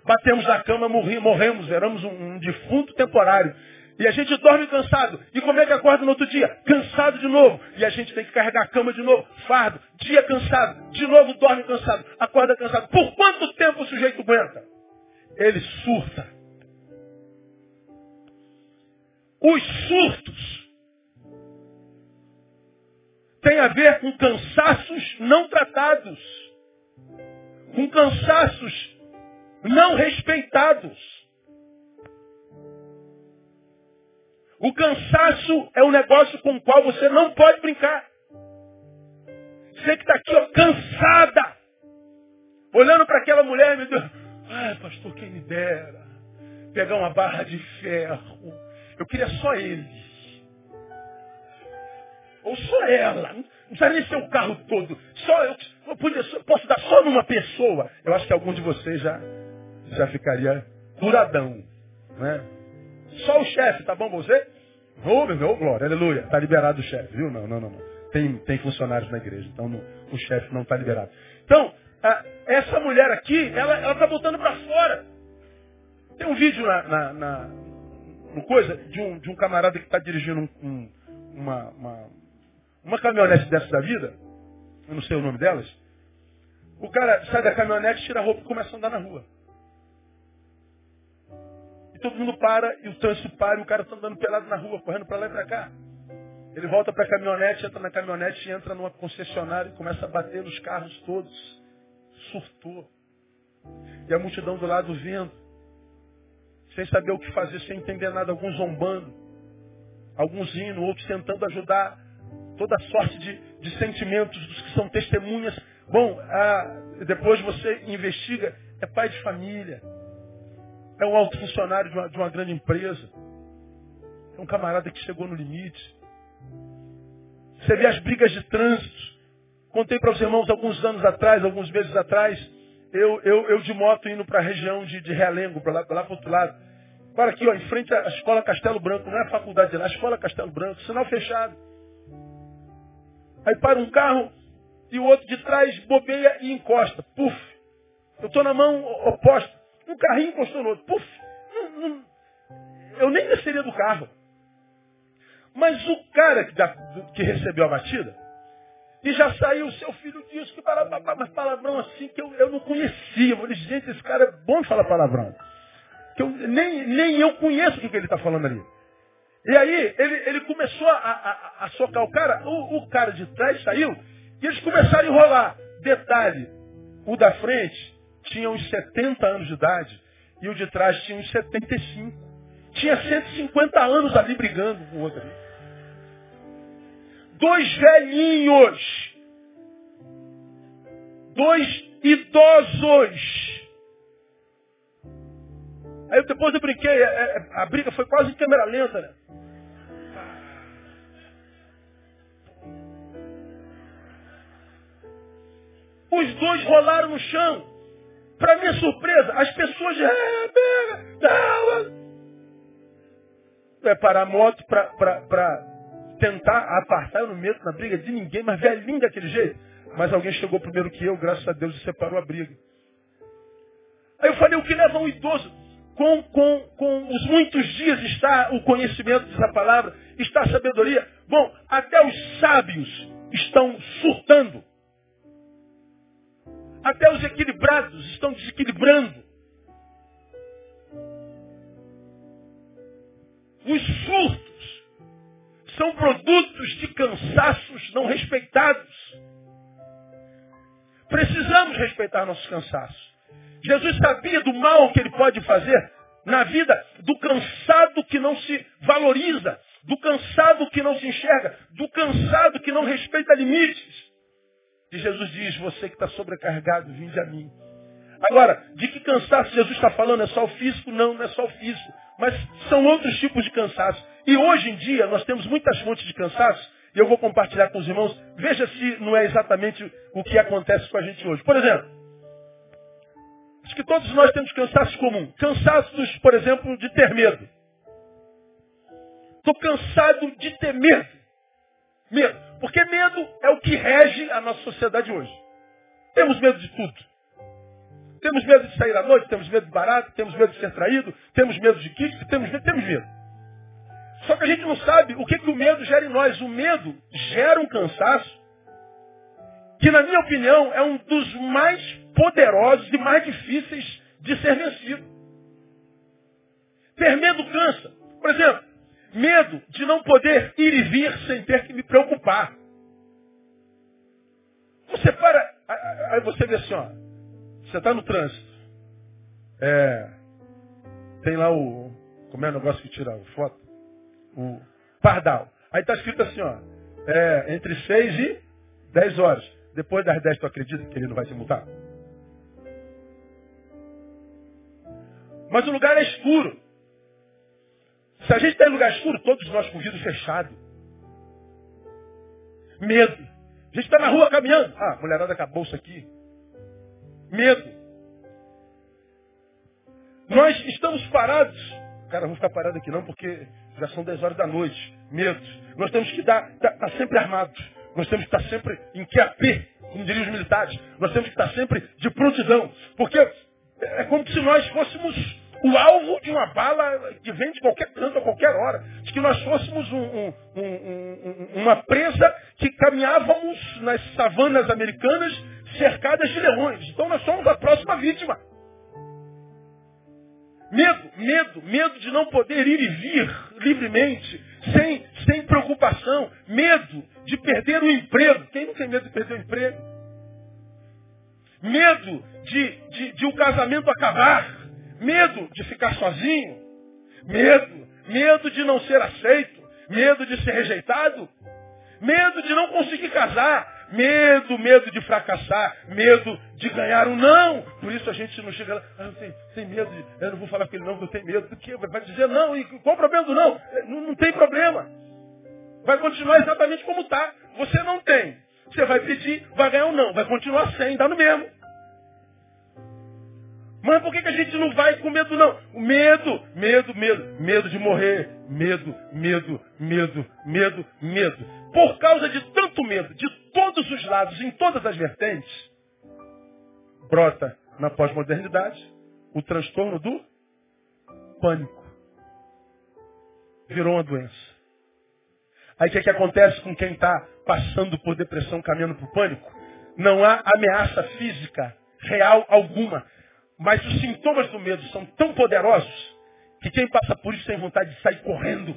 Batemos na cama, morremos, éramos um, um defunto temporário. E a gente dorme cansado. E como é que acorda no outro dia? Cansado de novo. E a gente tem que carregar a cama de novo. Fardo. Dia cansado. De novo dorme cansado. Acorda cansado. Por quanto tempo o sujeito aguenta? Ele surta. Os surtos têm a ver com cansaços não tratados. Com cansaços não respeitados. O cansaço é um negócio com o qual você não pode brincar. Você que está aqui, ó, cansada, olhando para aquela mulher, meu Deus, ai, pastor, quem me dera pegar uma barra de ferro. Eu queria só ele. Ou só ela. Não precisa nem ser o carro todo. Só eu, eu podia, posso dar só numa pessoa. Eu acho que algum de vocês já, já ficaria curadão. Né? Só o chefe, tá bom você? Ô, meu Deus, glória, aleluia. Tá liberado o chefe, viu? Não, não, não, não. Tem, tem funcionários na igreja, então não, o chefe não está liberado. Então, a, essa mulher aqui, ela, ela tá botando para fora. Tem um vídeo na, na, na, coisa de um, de um camarada que está dirigindo um, um, uma, uma, uma caminhonete dessa da vida, eu não sei o nome delas. O cara sai da caminhonete, tira a roupa e começa a andar na rua todo mundo para, e o trânsito para, e o cara está andando pelado na rua, correndo para lá e para cá. Ele volta para a caminhonete, entra na caminhonete, e entra numa concessionária e começa a bater nos carros todos. Surtou. E a multidão do lado vendo. Sem saber o que fazer, sem entender nada, alguns zombando, alguns indo, outros tentando ajudar. Toda sorte de, de sentimentos dos que são testemunhas. Bom, depois você investiga, é pai de família é um alto funcionário de uma, de uma grande empresa. É um camarada que chegou no limite. Você vê as brigas de trânsito. Contei para os irmãos alguns anos atrás, alguns meses atrás, eu, eu, eu de moto indo para a região de, de Realengo, para lá, para o outro lado. Para aqui, ó, em frente à escola Castelo Branco, não é a faculdade de lá, a escola Castelo Branco, sinal fechado. Aí para um carro e o outro de trás bobeia e encosta. Puf! Eu estou na mão oposta. Um carrinho encostou no outro. Puf! Eu nem desceria do carro. Mas o cara que, da, que recebeu a batida, e já saiu, seu filho disse que palavrão, mas palavrão assim que eu, eu não conhecia. Eu falei, gente, esse cara é bom de falar palavrão. Que eu, nem, nem eu conheço o que ele está falando ali. E aí, ele, ele começou a, a, a, socar o cara, o, o cara de trás saiu, e eles começaram a enrolar. Detalhe, o da frente tinha uns 70 anos de idade e o de trás tinha uns 75. Tinha 150 anos ali brigando com o outro ali. Dois velhinhos. Dois idosos. Aí depois eu brinquei, a, é, é, a briga foi quase em câmera lenta, né? Os dois rolaram no chão. Para minha surpresa, as pessoas vai parar a moto para tentar apartar. Eu não meto na briga de ninguém, mas velhinho daquele jeito. Mas alguém chegou primeiro que eu, graças a Deus, e separou a briga. Aí eu falei, o que leva um idoso? com, com, com os muitos dias está o conhecimento dessa palavra, está a sabedoria. Bom, até os sábios estão surtando. Até os equilibrados estão desequilibrando. Os surtos são produtos de cansaços não respeitados. Precisamos respeitar nossos cansaços. Jesus sabia do mal que ele pode fazer na vida do cansado que não se valoriza, do cansado que não se enxerga, do cansado que não respeita limites. E Jesus diz, você que está sobrecarregado, vinde a mim. Agora, de que cansaço Jesus está falando? É só o físico? Não, não é só o físico. Mas são outros tipos de cansaço. E hoje em dia nós temos muitas fontes de cansaço, e eu vou compartilhar com os irmãos. Veja se não é exatamente o que acontece com a gente hoje. Por exemplo, acho que todos nós temos cansaços comum. Cansaços, por exemplo, de ter medo. Estou cansado de ter medo. Medo. Porque medo é o que rege a nossa sociedade hoje. Temos medo de tudo. Temos medo de sair à noite, temos medo de barato, temos medo de ser traído, temos medo de kit, temos medo, temos medo. Só que a gente não sabe o que, que o medo gera em nós. O medo gera um cansaço que, na minha opinião, é um dos mais poderosos e mais difíceis de ser vencido. Ter medo cansa. Por exemplo, medo de não poder ir e vir sem ter que me preocupar. Você para, aí você vê assim, ó, você está no trânsito. É, tem lá o, como é o negócio que tira a foto? O pardal. Aí está escrito assim, ó, é, entre 6 e 10 horas. Depois das 10, tu acredita que ele não vai se multar? Mas o lugar é escuro. Se a gente está em lugar escuro, todos nós com o vidro fechado. Medo. A gente está na rua caminhando. Ah, mulherada com a bolsa aqui. Medo. Nós estamos parados. Cara, vamos ficar parados aqui não, porque já são 10 horas da noite. Medo. Nós temos que estar tá, tá sempre armados. Nós temos que estar sempre em QAP, como diriam os militares. Nós temos que estar sempre de prontidão. Porque é como se nós fôssemos o alvo de uma bala que vem de qualquer canto, a qualquer hora. De que nós fôssemos um, um, um, uma presa que caminhávamos nas savanas americanas cercadas de leões. Então nós somos a próxima vítima. Medo, medo, medo de não poder ir e vir livremente, sem, sem preocupação. Medo de perder o emprego. Quem não tem medo de perder o emprego? Medo de, de, de o casamento acabar. Medo de ficar sozinho. Medo. Medo de não ser aceito. Medo de ser rejeitado. Medo de não conseguir casar. Medo, medo de fracassar. Medo de ganhar um não. Por isso a gente não chega lá. Ah, medo. De, eu não vou falar com ele não, porque eu tenho medo. Do que? Vai dizer não. E qual o problema do não? não? Não tem problema. Vai continuar exatamente como está. Você não tem. Você vai pedir, vai ganhar um não. Vai continuar sem, dá no mesmo. Mas por que, que a gente não vai com medo, não? Medo, medo, medo, medo de morrer, medo, medo, medo, medo, medo. Por causa de tanto medo, de todos os lados, em todas as vertentes, brota na pós-modernidade o transtorno do pânico. Virou uma doença. Aí o que, que acontece com quem está passando por depressão, caminhando para o pânico? Não há ameaça física real alguma. Mas os sintomas do medo são tão poderosos que quem passa por isso tem vontade de sair correndo.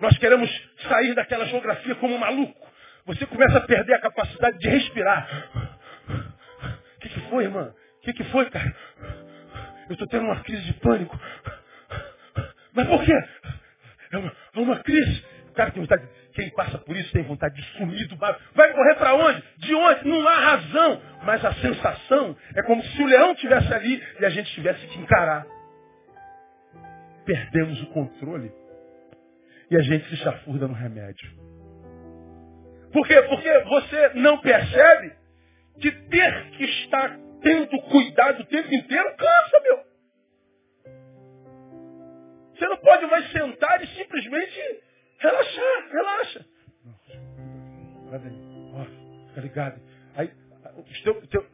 Nós queremos sair daquela geografia como um maluco. Você começa a perder a capacidade de respirar. O que, que foi, irmã? O que, que foi, cara? Eu estou tendo uma crise de pânico. Mas por quê? É uma, é uma crise. O cara tem vontade. Quem passa por isso tem vontade de sumir do barco. Vai correr para onde? De onde? Não há razão. Mas a sensação é como se o leão estivesse ali e a gente tivesse que encarar. Perdemos o controle. E a gente se chafurda no remédio. Por quê? Porque você não percebe que ter que estar tendo cuidado o tempo inteiro cansa, meu. Você não pode mais sentar e simplesmente relaxar, relaxa. Bem, ó, fica ligado. Aí, teu, teu,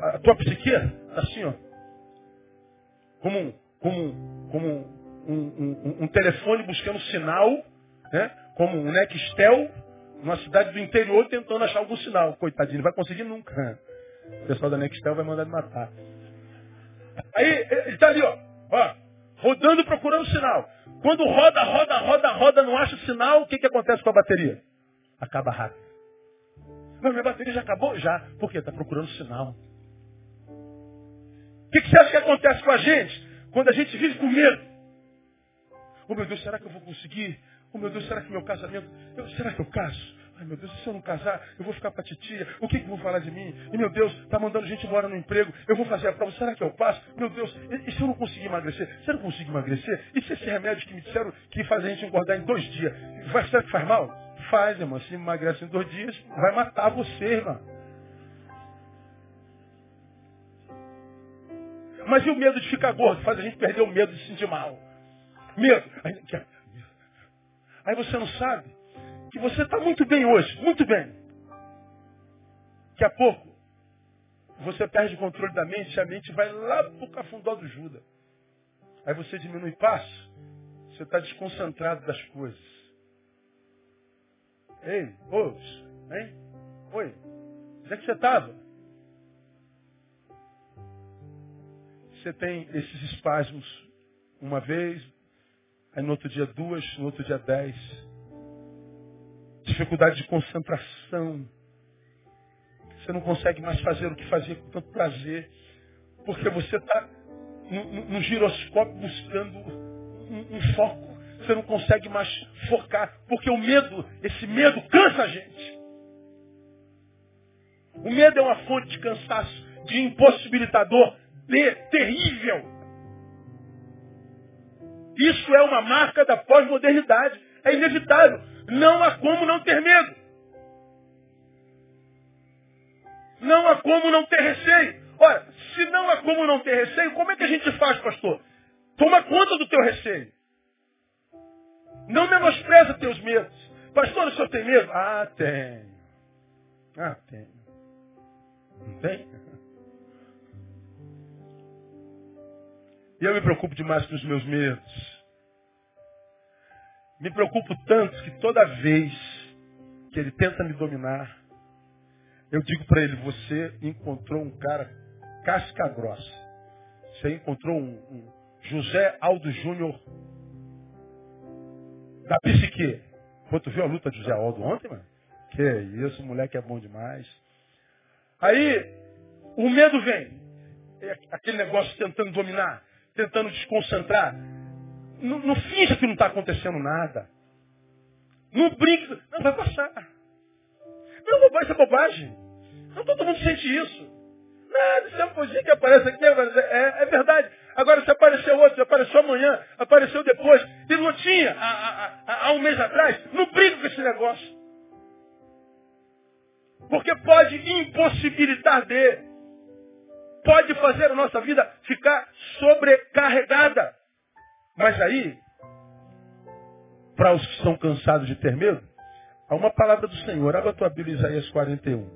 a tua psique tá assim, ó. como, como, como um, um, um, um telefone buscando sinal, né? como um Nextel, numa cidade do interior tentando achar algum sinal. Coitadinho, não vai conseguir nunca. O pessoal da Nextel vai mandar ele matar. Aí ele está ali, ó, ó, rodando procurando sinal. Quando roda, roda, roda, roda, não acha sinal, o que, que acontece com a bateria? Acaba rápido. Mas minha bateria já acabou? Já. Por quê? Está procurando sinal. O que, que você acha que acontece com a gente quando a gente vive com medo? Oh meu Deus, será que eu vou conseguir? Oh meu Deus, será que meu casamento. Eu, será que eu caso? Ai meu Deus, se eu não casar, eu vou ficar para titia. O que, que vão falar de mim? E meu Deus, está mandando gente embora no emprego. Eu vou fazer a prova. Será que eu passo? Meu Deus, e, e se eu não conseguir emagrecer? Se eu não conseguir emagrecer? E se esse remédio que me disseram que faz a gente engordar em dois dias? Vai, será que faz mal? Faz, irmão. Se emagrece em dois dias, vai matar você, irmão. Mas e o medo de ficar gordo? Faz a gente perder o medo de se sentir mal. Medo. Aí você não sabe que você está muito bem hoje, muito bem. Daqui a pouco, você perde o controle da mente a mente vai lá para o cafundó do Judas. Aí você diminui passo, você está desconcentrado das coisas. Ei, ouve, hein? Oi, onde é que você estava? Você tem esses espasmos uma vez, aí no outro dia duas, no outro dia dez. Dificuldade de concentração. Você não consegue mais fazer o que fazia com tanto prazer. Porque você está no, no, giroscópio buscando um, um foco. Você não consegue mais focar. Porque o medo, esse medo cansa a gente. O medo é uma fonte de cansaço, de impossibilitador de terrível. Isso é uma marca da pós-modernidade. É inevitável. Não há como não ter medo. Não há como não ter receio. Ora, se não há como não ter receio, como é que a gente faz, pastor? Toma conta do teu receio. Não menospreza teus medos. Pastor, o senhor tem medo? Ah, tem. Ah, tem. Não tem? E eu me preocupo demais com os meus medos. Me preocupo tanto que toda vez que ele tenta me dominar, eu digo para ele, você encontrou um cara casca grossa. Você encontrou um, um José Aldo Júnior da psique. Pô, tu viu a luta de José Aldo ontem, mano? Que isso, moleque é bom demais. Aí, o medo vem. É aquele negócio tentando dominar tentando desconcentrar. Não, não finja que não está acontecendo nada. Não brinque. Não, vai passar. Não, bobagem, isso é bobagem. Não todo mundo sente isso. Nada, isso é uma coisinha que aparece aqui, é, é verdade. Agora se apareceu outro, se apareceu amanhã, apareceu depois, e não tinha há, há, há um mês atrás, não brinca com esse negócio. Porque pode impossibilitar de pode fazer a nossa vida ficar sobrecarregada. Mas aí, para os que estão cansados de ter medo, há uma palavra do Senhor. Abra a tua Bíblia, Isaías 41.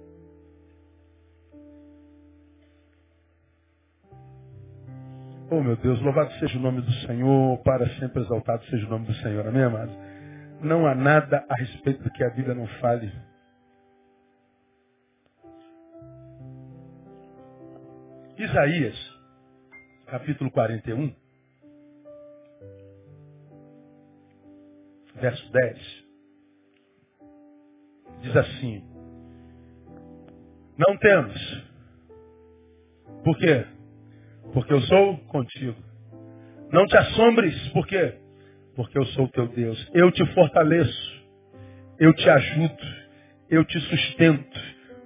Oh meu Deus, louvado seja o nome do Senhor, para sempre exaltado seja o nome do Senhor, amém, amado? Não há nada a respeito do que a Bíblia não fale. Isaías, capítulo 41, verso 10, diz assim: Não temas. Por quê? Porque eu sou contigo. Não te assombres. Por quê? Porque eu sou teu Deus. Eu te fortaleço. Eu te ajudo. Eu te sustento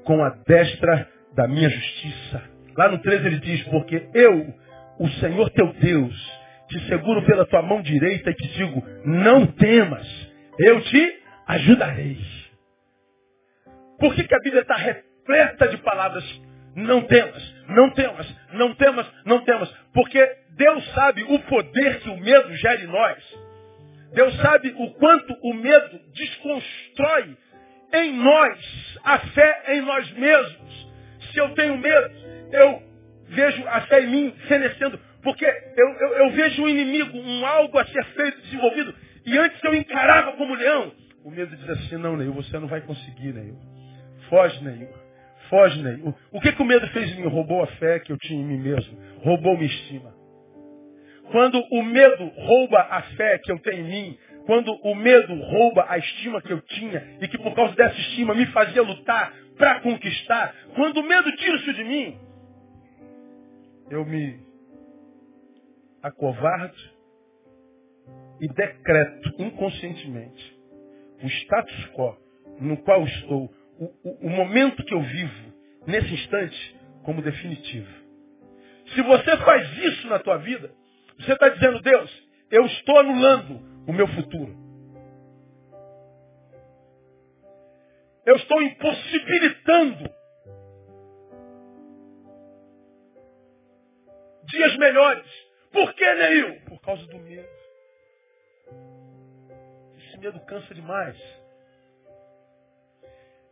com a destra da minha justiça. Lá no 13 ele diz, porque eu, o Senhor teu Deus, te seguro pela tua mão direita e te digo, não temas, eu te ajudarei. Por que, que a Bíblia está repleta de palavras? Não temas, não temas, não temas, não temas. Porque Deus sabe o poder que o medo gera em nós. Deus sabe o quanto o medo desconstrói em nós a fé em nós mesmos. Se eu tenho medo, eu vejo a fé em mim fenecendo. Porque eu, eu, eu vejo um inimigo, um algo a ser feito, desenvolvido, e antes eu encarava como leão. O medo diz assim, não, Neil, você não vai conseguir, Neil. Foge, Neil. Foge, Neil. O que, que o medo fez em mim? Roubou a fé que eu tinha em mim mesmo. Roubou minha estima. Quando o medo rouba a fé que eu tenho em mim, quando o medo rouba a estima que eu tinha e que por causa dessa estima me fazia lutar para conquistar, quando o medo tira isso de mim, eu me acovardo e decreto inconscientemente o status quo no qual estou, o, o, o momento que eu vivo, nesse instante, como definitivo. Se você faz isso na tua vida, você está dizendo, Deus, eu estou anulando o meu futuro. Eu estou impossibilitando dias melhores. Por que, Neil? Por causa do medo. Esse medo cansa demais.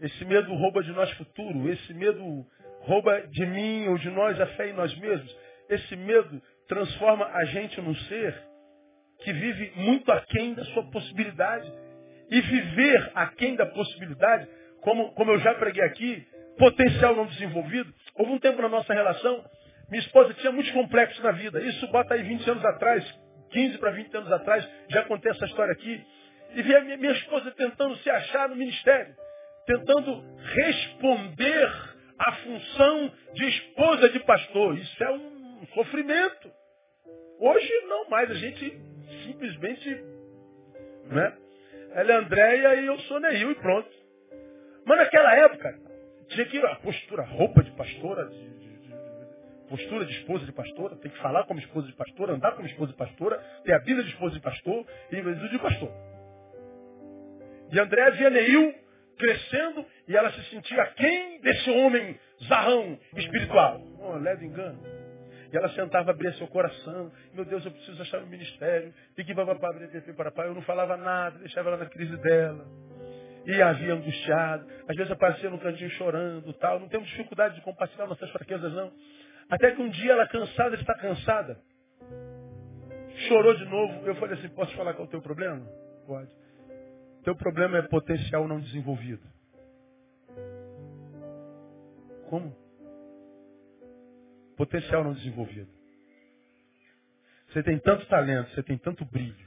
Esse medo rouba de nós futuro. Esse medo rouba de mim ou de nós a fé em nós mesmos. Esse medo transforma a gente num ser que vive muito aquém da sua possibilidade. E viver aquém da possibilidade, como, como eu já preguei aqui, potencial não desenvolvido. Houve um tempo na nossa relação, minha esposa tinha muitos complexos na vida. Isso bota aí 20 anos atrás, 15 para 20 anos atrás, já contei essa história aqui. E via minha esposa tentando se achar no ministério, tentando responder à função de esposa de pastor. Isso é um sofrimento. Hoje não mais, a gente simplesmente, né? Ela é Andréia e eu sou Neil e pronto. Mas naquela época, tinha que ir a postura, roupa de pastora, postura de esposa de pastora, tem que falar como esposa de pastora, andar como esposa de pastora, ter a vida de esposa de pastor e o de pastor. E Andréia via Neil crescendo e ela se sentia quem desse homem zarrão espiritual. Oh, leve engano. E ela sentava, abria seu coração. Meu Deus, eu preciso achar no ministério. E que para pai. Eu não falava nada, deixava ela na crise dela. E havia angustiado. Às vezes aparecia no cantinho chorando tal. Não temos dificuldade de compartilhar nossas fraquezas, não. Até que um dia ela cansada, está cansada. Chorou de novo. Eu falei assim, posso falar qual é o teu problema? Pode. Teu problema é potencial não desenvolvido. Como? Potencial não desenvolvido. Você tem tanto talento, você tem tanto brilho.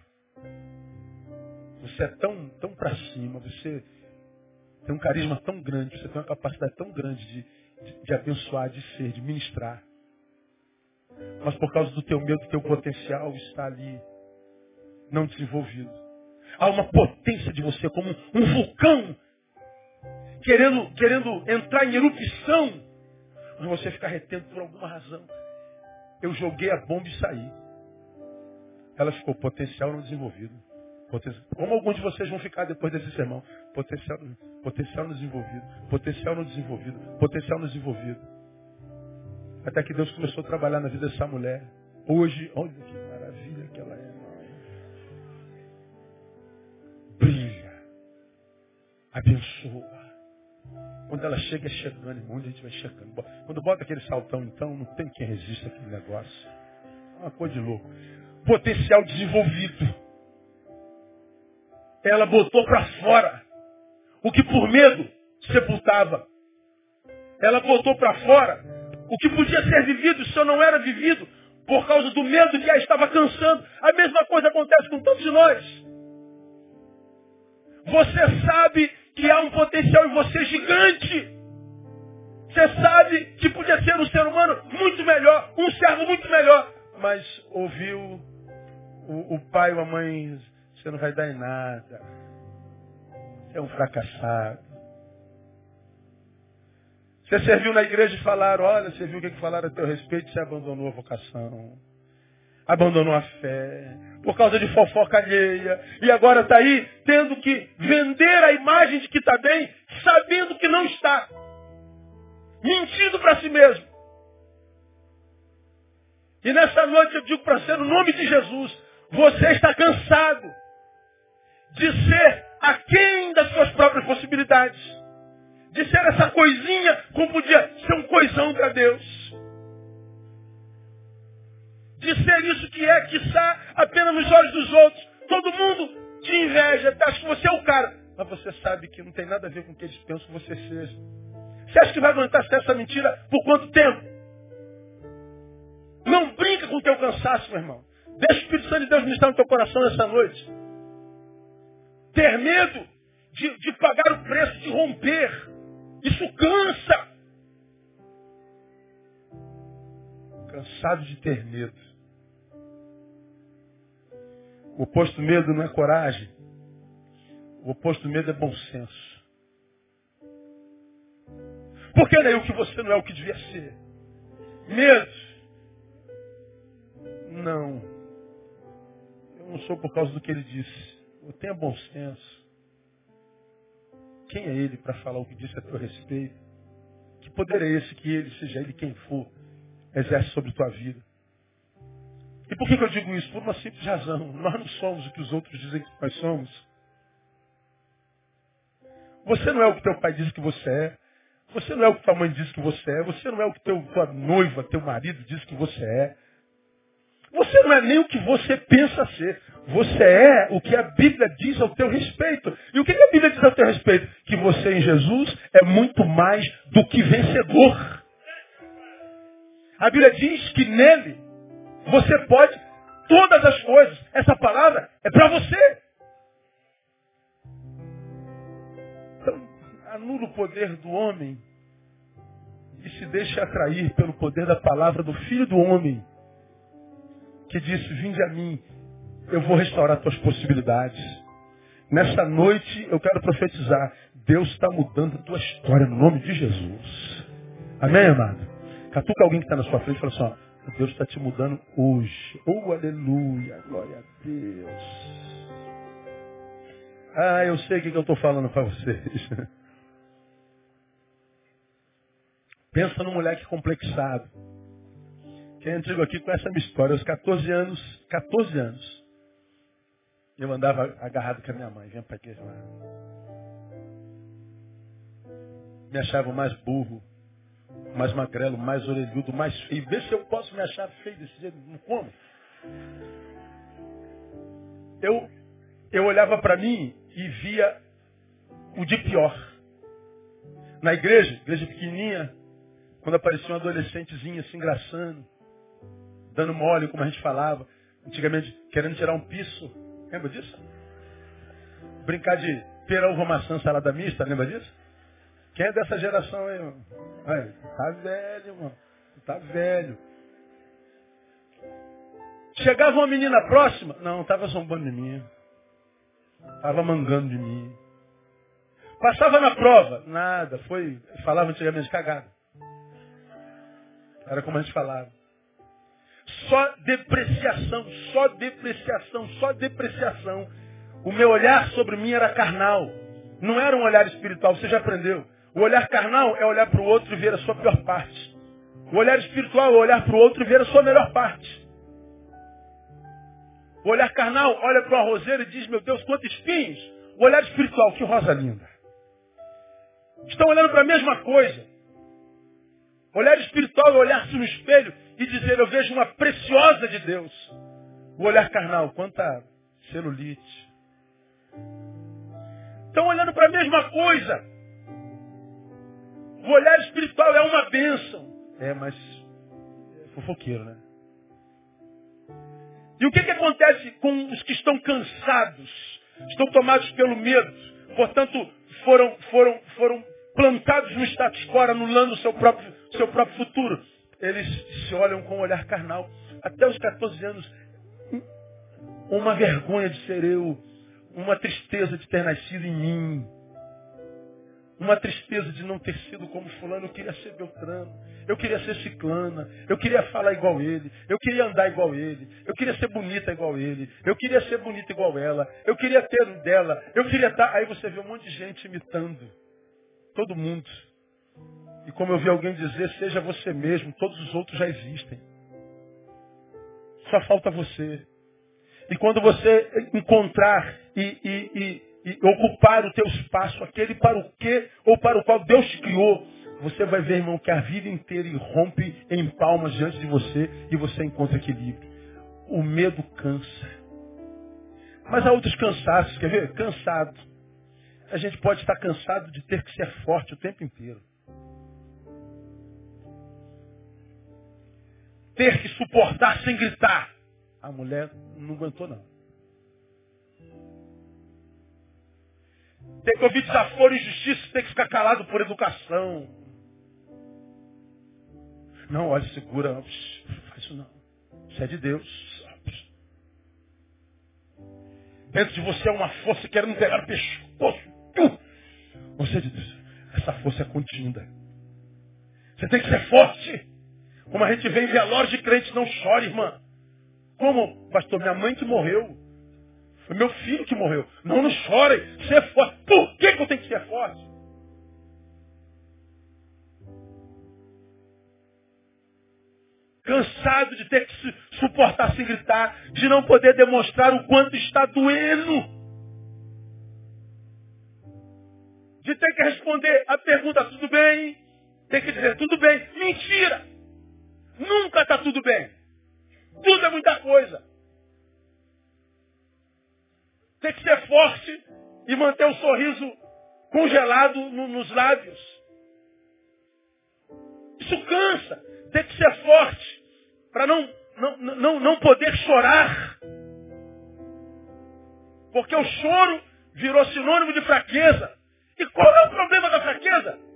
Você é tão, tão para cima, você tem um carisma tão grande, você tem uma capacidade tão grande de, de, de abençoar, de ser, de ministrar. Mas por causa do teu medo, teu potencial está ali não desenvolvido. Há uma potência de você como um vulcão querendo, querendo entrar em erupção mas você ficar retendo por alguma razão. Eu joguei a bomba e saí. Ela ficou potencial não desenvolvido. Como alguns de vocês vão ficar depois desse sermão? Potencial, potencial não desenvolvido. Potencial não desenvolvido. Potencial não desenvolvido. Até que Deus começou a trabalhar na vida dessa mulher. Hoje, olha que maravilha que ela é. Brilha. Abençoa. Quando ela chega, é chegando, irmão, a gente vai chegando. Quando bota aquele saltão, então, não tem quem resista aquele negócio. É uma coisa de louco. Potencial desenvolvido. Ela botou para fora o que por medo sepultava. Ela botou para fora o que podia ser vivido, se não era vivido, por causa do medo que a estava cansando. A mesma coisa acontece com todos nós. Você sabe que há um potencial em você gigante. Você sabe que podia ser um ser humano muito melhor, um servo muito melhor. Mas ouviu o, o pai ou a mãe, você não vai dar em nada. Você é um fracassado. Você serviu na igreja e falaram, olha, você viu o que falaram a teu respeito, você abandonou a vocação abandonou a fé, por causa de fofoca alheia, e agora está aí tendo que vender a imagem de que está bem, sabendo que não está. Mentindo para si mesmo. E nessa noite eu digo para você, no nome de Jesus, você está cansado de ser aquém das suas próprias possibilidades. De ser essa coisinha como podia ser um coisão para Deus de ser isso que é, que está apenas nos olhos dos outros. Todo mundo te inveja, acha que você é o cara. Mas você sabe que não tem nada a ver com o que eles pensam que você seja. Você acha que vai aguentar essa mentira por quanto tempo? Não brinca com o teu cansaço, meu irmão. Deixa o Espírito Santo de Deus ministrar no teu coração nessa noite. Ter medo de, de pagar o preço de romper. Isso cansa. Cansado de ter medo. O oposto medo não é coragem. O oposto medo é bom senso. Por que nem o que você não é o que devia ser? Medo. Não. Eu não sou por causa do que ele disse. Eu tenho bom senso. Quem é ele para falar o que disse a teu respeito? Que poder é esse que ele, seja ele quem for, exerce sobre tua vida? E por que, que eu digo isso? Por uma simples razão. Nós não somos o que os outros dizem que nós somos. Você não é o que teu pai diz que você é. Você não é o que tua mãe diz que você é. Você não é o que teu, tua noiva, teu marido diz que você é. Você não é nem o que você pensa ser. Você é o que a Bíblia diz ao teu respeito. E o que a Bíblia diz ao teu respeito? Que você em Jesus é muito mais do que vencedor. A Bíblia diz que nele você pode todas as coisas. Essa palavra é para você. Então, anula o poder do homem e se deixe atrair pelo poder da palavra do Filho do Homem que disse, vinde a mim, eu vou restaurar tuas possibilidades. Nessa noite eu quero profetizar, Deus está mudando a tua história no nome de Jesus. Amém, amado? Catuca alguém que está na sua frente e fala assim, ó, Deus está te mudando hoje. Oh, aleluia, glória a Deus. Ah, eu sei o que eu estou falando para vocês. Pensa num moleque complexado quem antigo aqui conhece a minha história. Aos 14 anos, 14 anos, eu andava agarrado com a minha mãe, vinha para a lá. Me achava mais burro, mais magrelo, mais orelhudo, mais feio. Vê se eu posso me achar feio desse jeito. Não como. Eu, eu olhava para mim e via o de pior. Na igreja, igreja pequenininha, quando aparecia um adolescentezinho se engraçando, dando mole, como a gente falava. Antigamente, querendo tirar um piso. Lembra disso? Brincar de pera, uva, maçã, salada mista, lembra disso? Quem é dessa geração aí, irmão? Aí, tá velho, mano. Tá velho. Chegava uma menina próxima, não, estava zombando de mim. Estava mangando de mim. Passava na prova, nada, foi, falava antigamente cagado. Era como a gente falava. Só depreciação, só depreciação, só depreciação. O meu olhar sobre mim era carnal. Não era um olhar espiritual, você já aprendeu. O olhar carnal é olhar para o outro e ver a sua pior parte. O olhar espiritual é olhar para o outro e ver a sua melhor parte. O olhar carnal olha para o arrozeiro e diz, meu Deus, quantos espinhos. O olhar espiritual, que rosa linda. Estão olhando para a mesma coisa. O olhar espiritual é olhar-se no espelho e dizer, eu vejo uma preciosa de Deus. O olhar carnal, quanta celulite. Estão olhando para a mesma coisa. O olhar espiritual é uma bênção. É, mas é fofoqueiro, né? E o que, que acontece com os que estão cansados? Estão tomados pelo medo. Portanto, foram, foram, foram plantados no status quo, anulando o seu próprio, seu próprio futuro eles se olham com um olhar carnal. Até os 14 anos, uma vergonha de ser eu, uma tristeza de ter nascido em mim, uma tristeza de não ter sido como fulano, eu queria ser Beltrano, eu queria ser ciclana, eu queria falar igual ele, eu queria andar igual ele, eu queria ser bonita igual ele, eu queria ser bonita igual ela, eu queria ter um dela, eu queria estar. Aí você vê um monte de gente imitando. Todo mundo. E como eu vi alguém dizer, seja você mesmo, todos os outros já existem. Só falta você. E quando você encontrar e, e, e, e, ocupar o teu espaço, aquele para o que ou para o qual Deus te criou, você vai ver, irmão, que a vida inteira irrompe em palmas diante de você e você encontra equilíbrio. O medo cansa. Mas há outros cansaços, quer ver? Cansado. A gente pode estar cansado de ter que ser forte o tempo inteiro. Ter que suportar sem gritar. A mulher não aguentou, não. Ter que ouvir desaforo e injustiça, ter que ficar calado por educação. Não, olha, segura. Não faz isso não. Isso é de Deus. Dentro de você é uma força querendo pegar o pescoço. Você é de Deus. Essa força é contínua. Você tem que ser forte. Como a gente vê em velório de crente, não chore, irmã. Como, pastor, minha mãe que morreu. Foi meu filho que morreu. Não, não chore. Ser forte. Por que, que eu tenho que ser forte? Cansado de ter que suportar se gritar, de não poder demonstrar o quanto está doendo. De ter que responder a pergunta, tudo bem? Tem que dizer, tudo bem. Mentira! Nunca está tudo bem. Tudo é muita coisa. Tem que ser forte e manter o sorriso congelado no, nos lábios. Isso cansa. Tem que ser forte para não, não, não, não poder chorar. Porque o choro virou sinônimo de fraqueza. E qual é o problema da fraqueza?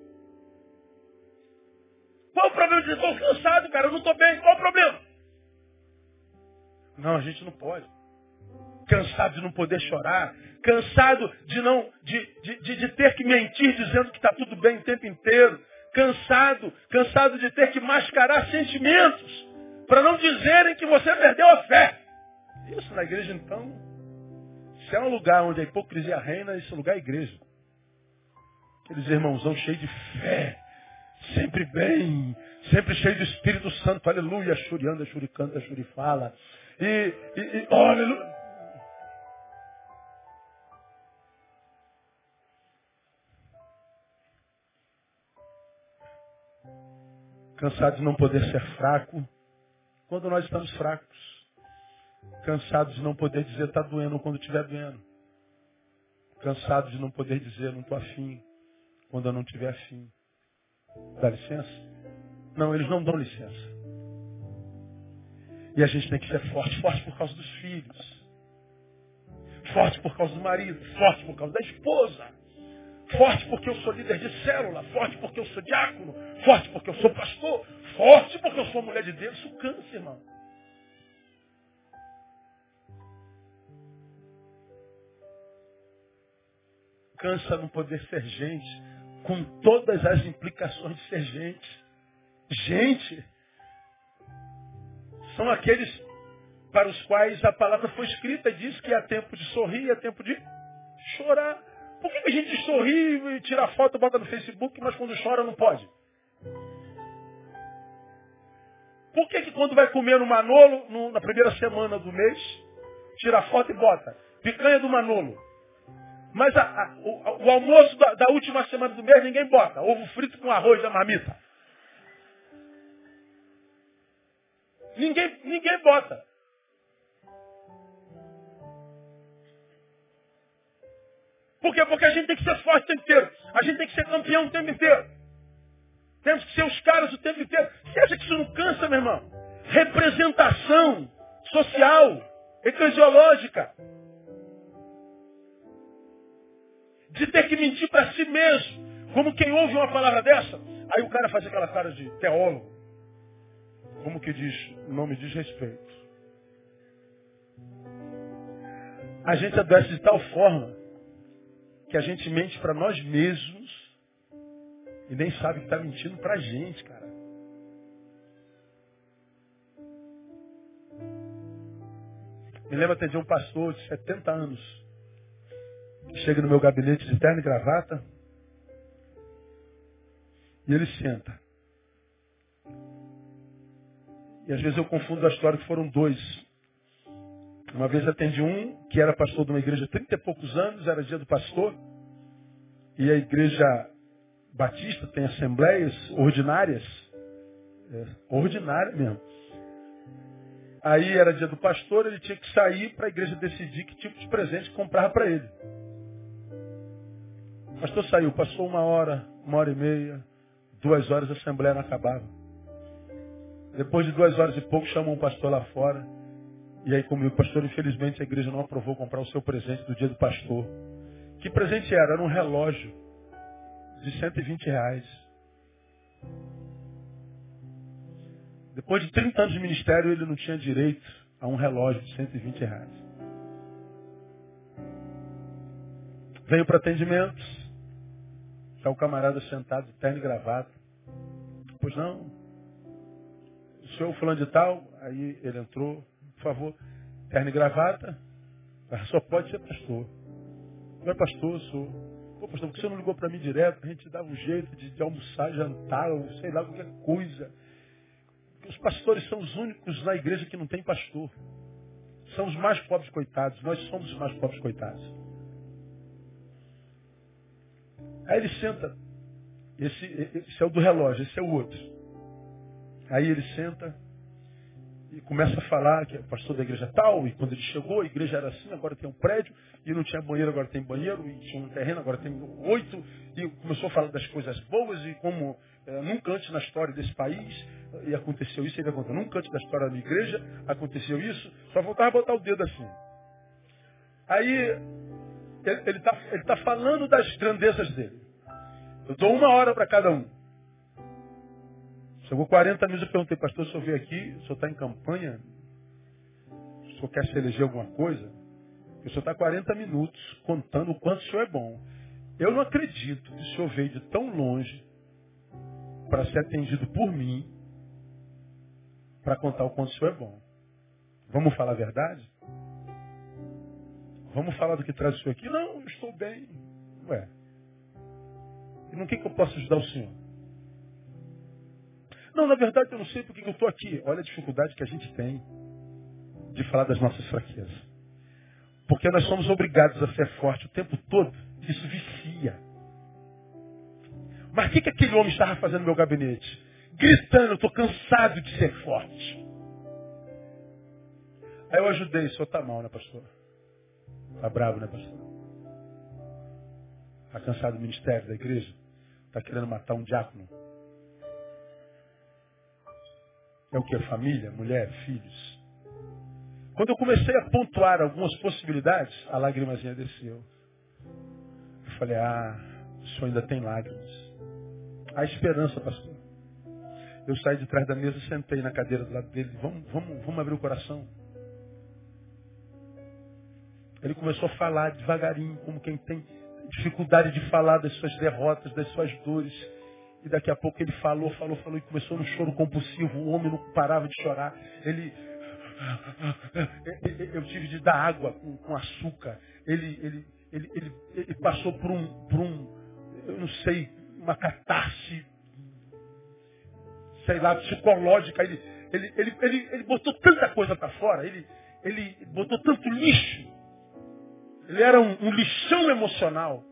Qual o problema de dizer, estou cansado, cara, eu não estou bem. Qual o problema? Não, a gente não pode. Cansado de não poder chorar. Cansado de não de, de, de, de ter que mentir dizendo que está tudo bem o tempo inteiro. Cansado, cansado de ter que mascarar sentimentos para não dizerem que você perdeu a fé. Isso na igreja, então, se é um lugar onde a hipocrisia reina, esse lugar é igreja. Aqueles irmãozão cheios de fé, sempre bem, sempre cheio do Espírito Santo, aleluia, churianda, churicanta, churifala. E, e, e oh, aleluia. Cansado de não poder ser fraco, quando nós estamos fracos. Cansados de não poder dizer está doendo quando estiver doendo. Cansados de não poder dizer não estou afim quando eu não estiver afim. Dá licença? Não, eles não dão licença. E a gente tem que ser forte, forte por causa dos filhos. Forte por causa do marido, forte por causa da esposa. Forte porque eu sou líder de célula, forte porque eu sou diácono, forte porque eu sou pastor, forte porque eu sou mulher de Deus. Isso cansa, irmão. Cansa não poder ser gente, com todas as implicações de ser gente. Gente são aqueles para os quais a palavra foi escrita e diz que há tempo de sorrir há tempo de chorar. Por que a gente sorri e tira foto bota no Facebook, mas quando chora não pode? Por que, que quando vai comer no Manolo, no, na primeira semana do mês, tira foto e bota? Picanha do Manolo. Mas a, a, o, o, almoço da, da, última semana do mês ninguém bota. Ovo frito com arroz da marmita. Ninguém, ninguém bota. Por quê? Porque a gente tem que ser forte o tempo inteiro. A gente tem que ser campeão o tempo inteiro. Temos que ser os caras o tempo inteiro. Você acha que isso não cansa, meu irmão? Representação social, eclesiológica. De ter que mentir para si mesmo. Como quem ouve uma palavra dessa, aí o cara faz aquela cara de teólogo. Como que diz? O nome diz respeito. A gente adoece de tal forma que a gente mente para nós mesmos e nem sabe que está mentindo para a gente, cara. Me lembro até de um pastor de 70 anos chega no meu gabinete de terno e gravata e ele senta. E às vezes eu confundo a história que foram dois. Uma vez atendi um que era pastor de uma igreja há 30 e poucos anos, era dia do pastor, e a igreja batista tem assembleias ordinárias, é, ordinária mesmo. Aí era dia do pastor, ele tinha que sair para a igreja decidir que tipo de presente comprar para ele. Pastor saiu, passou uma hora, uma hora e meia, duas horas, a assembleia não acabava. Depois de duas horas e pouco, chamam um pastor lá fora. E aí comigo, pastor, infelizmente a igreja não aprovou comprar o seu presente do dia do pastor. Que presente era? Era um relógio de 120 reais. Depois de 30 anos de ministério, ele não tinha direito a um relógio de 120 reais. Veio para atendimento. Está o camarada sentado, terno e gravata. Pois não. O senhor fulano de tal, aí ele entrou, por favor, terno e gravata. Só pode ser pastor. Não é pastor, sou. Pô, pastor, por que você não ligou para mim direto? A gente dava um jeito de, de almoçar, jantar, ou sei lá, qualquer coisa. Os pastores são os únicos na igreja que não tem pastor. São os mais pobres coitados. Nós somos os mais pobres coitados. Aí ele senta. Esse, esse é o do relógio, esse é o outro. Aí ele senta e começa a falar que é pastor da igreja tal, e quando ele chegou, a igreja era assim, agora tem um prédio, e não tinha banheiro, agora tem banheiro, e tinha um terreno, agora tem oito, e começou a falar das coisas boas, e como é, nunca antes na história desse país, e aconteceu isso, ele contou, nunca antes da história da igreja, aconteceu isso, só voltava a botar o dedo assim. Aí, ele está ele tá falando das grandezas dele. Eu dou uma hora para cada um. Chegou 40 minutos, eu perguntei, pastor, o senhor veio aqui, o senhor está em campanha? O senhor quer se eleger alguma coisa? O senhor está 40 minutos contando o quanto o senhor é bom. Eu não acredito que o senhor veio de tão longe para ser atendido por mim para contar o quanto o senhor é bom. Vamos falar a verdade? Vamos falar do que traz o senhor aqui? Não, estou bem. Ué. E no que, que eu posso ajudar o senhor? Não, na verdade eu não sei porque eu estou aqui. Olha a dificuldade que a gente tem de falar das nossas fraquezas. Porque nós somos obrigados a ser forte o tempo todo. Isso vicia. Mas o que, que aquele homem estava fazendo no meu gabinete? Gritando, estou cansado de ser forte. Aí eu ajudei, senhor está mal, né, pastor? Está bravo, né, pastor? Está cansado do ministério da igreja? Está querendo matar um diácono? É o que? Família, mulher, filhos. Quando eu comecei a pontuar algumas possibilidades, a lágrimazinha desceu. Eu falei, ah, o senhor ainda tem lágrimas. Há esperança, pastor. Eu saí de trás da mesa, sentei na cadeira do lado dele. Vamos, vamos, vamos abrir o coração. Ele começou a falar devagarinho, como quem tem dificuldade de falar das suas derrotas, das suas dores. E daqui a pouco ele falou, falou, falou e começou no choro compulsivo. O homem não parava de chorar. Ele. Eu tive de dar água com, açúcar. Ele, ele, ele, ele, ele passou por um, por um, eu não sei, uma catarse, sei lá, psicológica. Ele, ele, ele, ele, ele botou tanta coisa para fora. Ele, ele botou tanto lixo. Ele era um, um lixão emocional.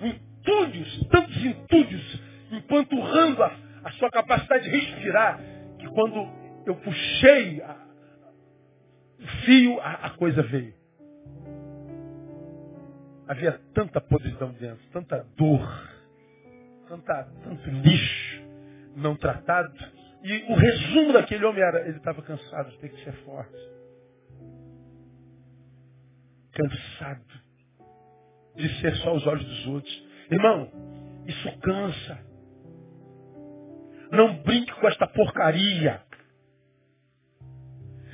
Entúdios, tantos entúdios, empanturrando a, a sua capacidade de respirar, que quando eu puxei a, o fio, a, a coisa veio. Havia tanta podridão dentro, tanta dor, tanta, tanto lixo não tratado. E o resumo daquele homem era, ele estava cansado de ter que ser forte. Cansado de ser só os olhos dos outros. Irmão, isso cansa. Não brinque com esta porcaria.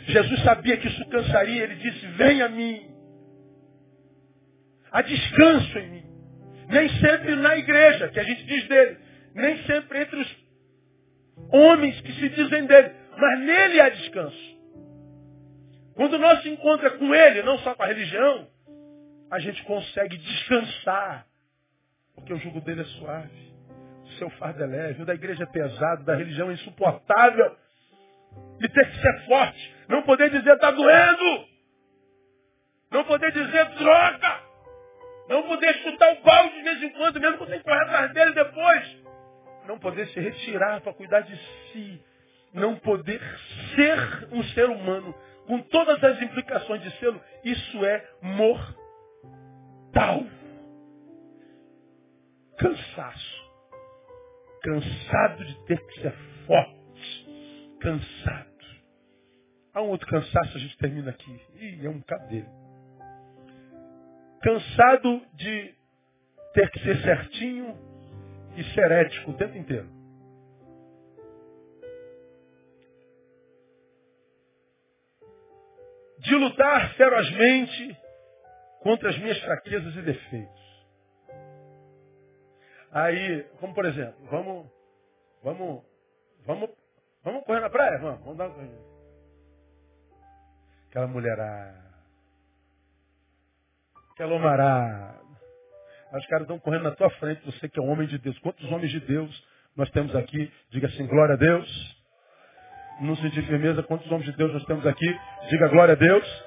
Jesus sabia que isso cansaria, ele disse: Venha a mim. Há descanso em mim. Nem sempre na igreja, que a gente diz dele. Nem sempre entre os homens que se dizem dele. Mas nele há descanso. Quando nós se encontra com ele, não só com a religião, a gente consegue descansar porque o jugo dele é suave. O seu fardo é leve. O da igreja é pesado, da religião é insuportável. E ter que ser forte. Não poder dizer está doendo. Não poder dizer droga. Não poder chutar o balde de vez em quando, mesmo que você correr atrás dele depois. Não poder se retirar para cuidar de si. não poder ser um ser humano, com todas as implicações de sê-lo, isso é mortal. Cansaço. Cansado de ter que ser forte. Cansado. Há um outro cansaço, a gente termina aqui. Ih, é um bocado dele. Cansado de ter que ser certinho e ser ético o tempo inteiro. De lutar ferozmente contra as minhas fraquezas e defeitos. Aí, como por exemplo, vamos, vamos, vamos, vamos correr na praia? Vamos, vamos dar uma. Aquela mulherada. Aquela homarada. Os caras estão correndo na tua frente, você que é um homem de Deus. Quantos homens de Deus nós temos aqui? Diga assim, glória a Deus. Não sentir firmeza, quantos homens de Deus nós temos aqui? Diga glória a Deus.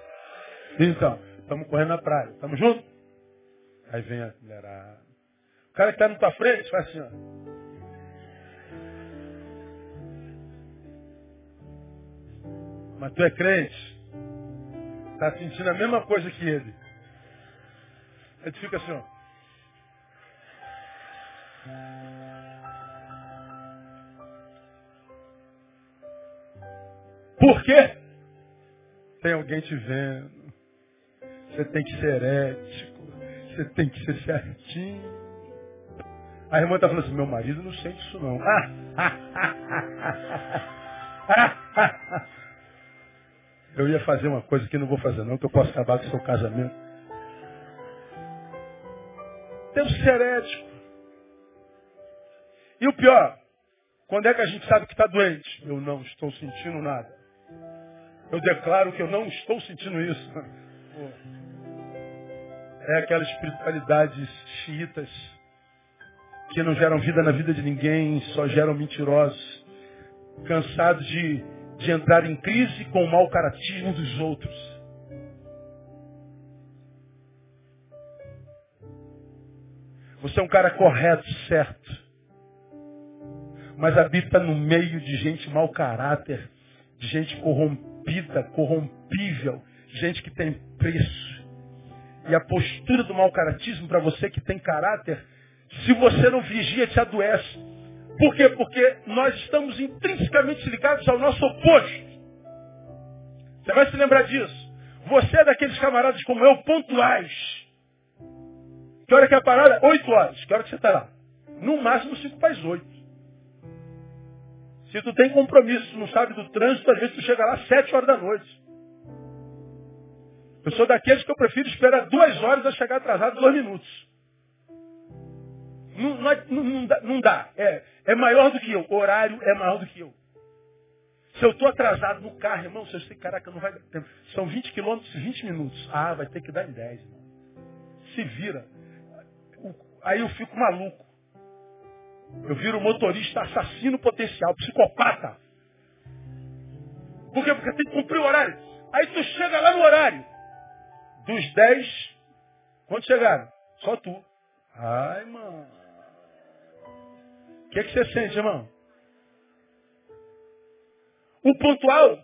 Então, estamos correndo na praia. Estamos juntos? Aí vem a mulherada. O cara que está na tua frente faz assim, ó. Mas tu é crente. Está sentindo a mesma coisa que ele. Aí tu fica assim, ó. Por quê? Tem alguém te vendo. Você tem que ser ético. Você tem que ser certinho. A irmã está falando assim, meu marido não sente isso não. Eu ia fazer uma coisa que não vou fazer não, que eu posso acabar com o seu casamento. Temos que ser ético. E o pior, quando é que a gente sabe que está doente? Eu não estou sentindo nada. Eu declaro que eu não estou sentindo isso. É aquela espiritualidade xiitas que não geram vida na vida de ninguém, só geram mentirosos, cansados de, de entrar em crise com o mau caratismo dos outros. Você é um cara correto, certo mas habita no meio de gente mau caráter, de gente corrompida, corrompível, gente que tem preço. E a postura do mau caratismo para você que tem caráter, se você não vigia, te adoece. Por quê? Porque nós estamos intrinsecamente ligados ao nosso oposto. Você vai se lembrar disso. Você é daqueles camaradas como eu, pontuais. Que hora que é a parada? Oito horas. Que hora que você está lá? No máximo cinco para as oito. Se tu tem compromisso, não sabe do trânsito, às vezes tu chega lá às sete horas da noite. Eu sou daqueles que eu prefiro esperar duas horas a chegar atrasado dois minutos. Não, não, não, dá. Não dá. É, é maior do que eu. O horário é maior do que eu. Se eu estou atrasado no carro, irmão, se eu sei, caraca, não vai dar tempo. São 20 quilômetros, 20 minutos. Ah, vai ter que dar em 10, irmão. Se vira. Aí eu fico maluco. Eu viro motorista assassino potencial, psicopata. Por quê? Porque tem que cumprir o horário. Aí tu chega lá no horário. Dos 10, quantos chegaram? Só tu. Ai, mano. O que, é que você sente, irmão? O pontual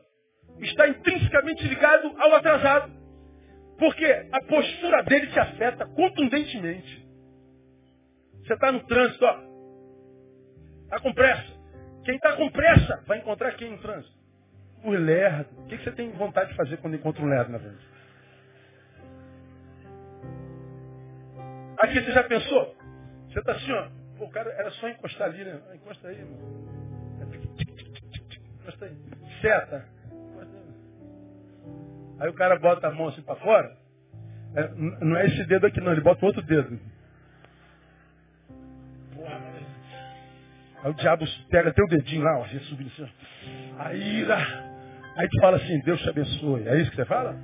está intrinsecamente ligado ao atrasado. Porque a postura dele te afeta contundentemente. Você está no trânsito, ó. Está com pressa. Quem está com pressa vai encontrar quem no trânsito? O lerdo. O que você tem vontade de fazer quando encontra um lerdo na frente? Aqui você já pensou? Você está assim, ó. Pô, o cara era só encostar ali, né? Encosta aí, mano. Encosta aí. Seta. Aí o cara bota a mão assim para fora. É, não é esse dedo aqui não, ele bota o outro dedo. Aí o diabo pega teu dedinho lá, ó, assim, subindo assim. A ira. Aí tu fala assim, Deus te abençoe. É isso que você fala?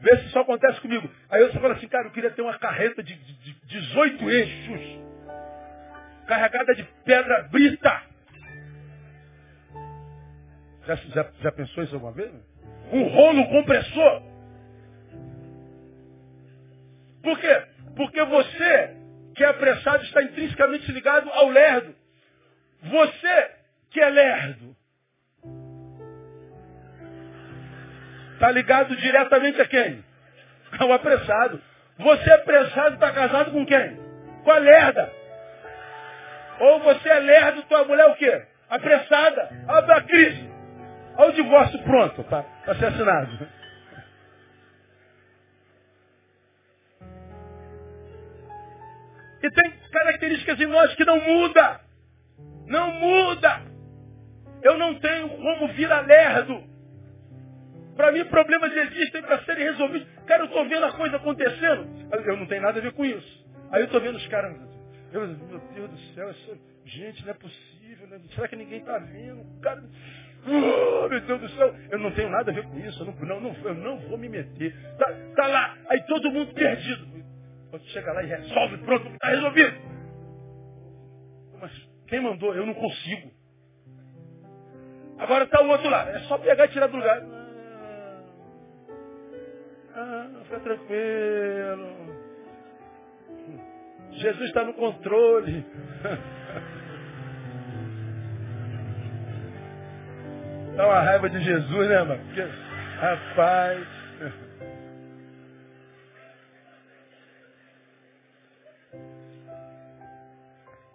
Vê se isso acontece comigo. Aí você fala assim, cara, eu queria ter uma carreta de, de, de 18 eixos. Carregada de pedra brita. Já, já, já pensou isso alguma vez? Um rolo compressor. Por quê? Porque você que é apressado está intrinsecamente ligado ao lerdo. Você que é lerdo? Está ligado diretamente a quem? Ao apressado. Você é apressado está casado com quem? Com a lerda. Ou você é lerdo, tua mulher é o quê? Apressada. Olha a crise. Olha o divórcio pronto para ser assinado. E tem características em nós que não muda. Não muda. Eu não tenho como virar lerdo. Para mim, problemas existem para serem resolvidos. Cara, eu estou vendo a coisa acontecendo. Eu não tenho nada a ver com isso. Aí eu estou vendo os caras. Eu, meu Deus do céu, isso, gente, não é possível. Né? Será que ninguém está vendo? Cara, oh, meu Deus do céu, eu não tenho nada a ver com isso. Eu não, não, eu não vou me meter. Tá, tá lá. Aí todo mundo perdido. Quando chega lá e resolve, pronto, está resolvido. Mas quem mandou? Eu não consigo. Agora está o outro lá. É só pegar e tirar do lugar. Ah, fica tranquilo. Jesus está no controle. Dá uma raiva de Jesus, né, mano? Porque, rapaz.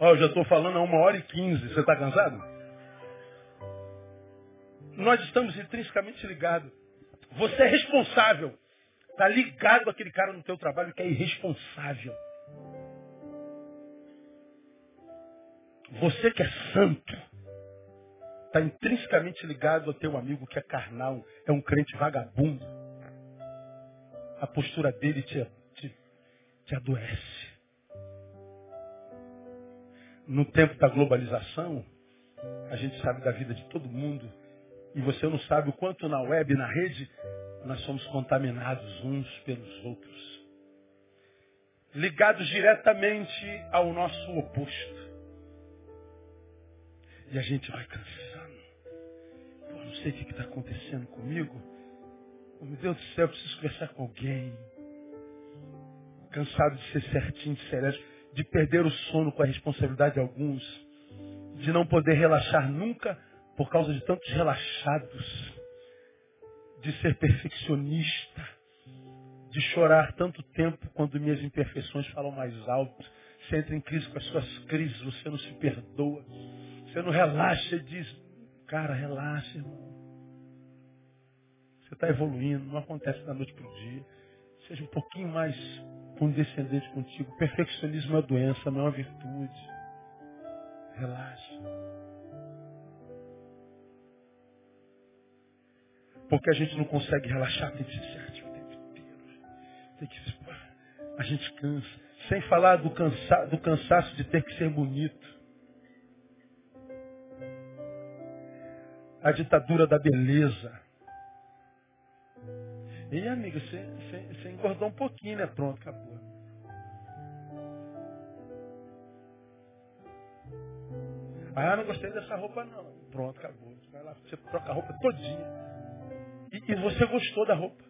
Ó, eu já estou falando há uma hora e quinze. Você está cansado? Nós estamos intrinsecamente ligados. Você é responsável. Está ligado àquele cara no teu trabalho que é irresponsável. Você que é santo. Está intrinsecamente ligado ao teu amigo que é carnal. É um crente vagabundo. A postura dele te, te, te adoece no tempo da globalização, a gente sabe da vida de todo mundo. E você não sabe o quanto na web, na rede, nós somos contaminados uns pelos outros. Ligados diretamente ao nosso oposto. E a gente vai cansando. Eu não sei o que está acontecendo comigo. Oh, meu Deus do céu, preciso conversar com alguém. Cansado de ser certinho, de ser de perder o sono com a responsabilidade de alguns, de não poder relaxar nunca por causa de tantos relaxados, de ser perfeccionista, de chorar tanto tempo quando minhas imperfeições falam mais alto. Você entra em crise com as suas crises, você não se perdoa. Você não relaxa e diz, cara, relaxa, irmão. Você está evoluindo, não acontece da noite para o dia. Seja um pouquinho mais condescendente contigo. Perfeccionismo é doença, não é uma virtude. Relaxa. Porque a gente não consegue relaxar, tem que ser certo o tempo inteiro. Tem que A gente cansa. Sem falar do, cansa, do cansaço de ter que ser bonito. A ditadura da beleza. E amiga, você, você, você engordou um pouquinho, né? Pronto, acabou. Ah, não gostei dessa roupa não. Pronto, acabou. Vai lá, você troca a roupa todinha. E, e você gostou da roupa.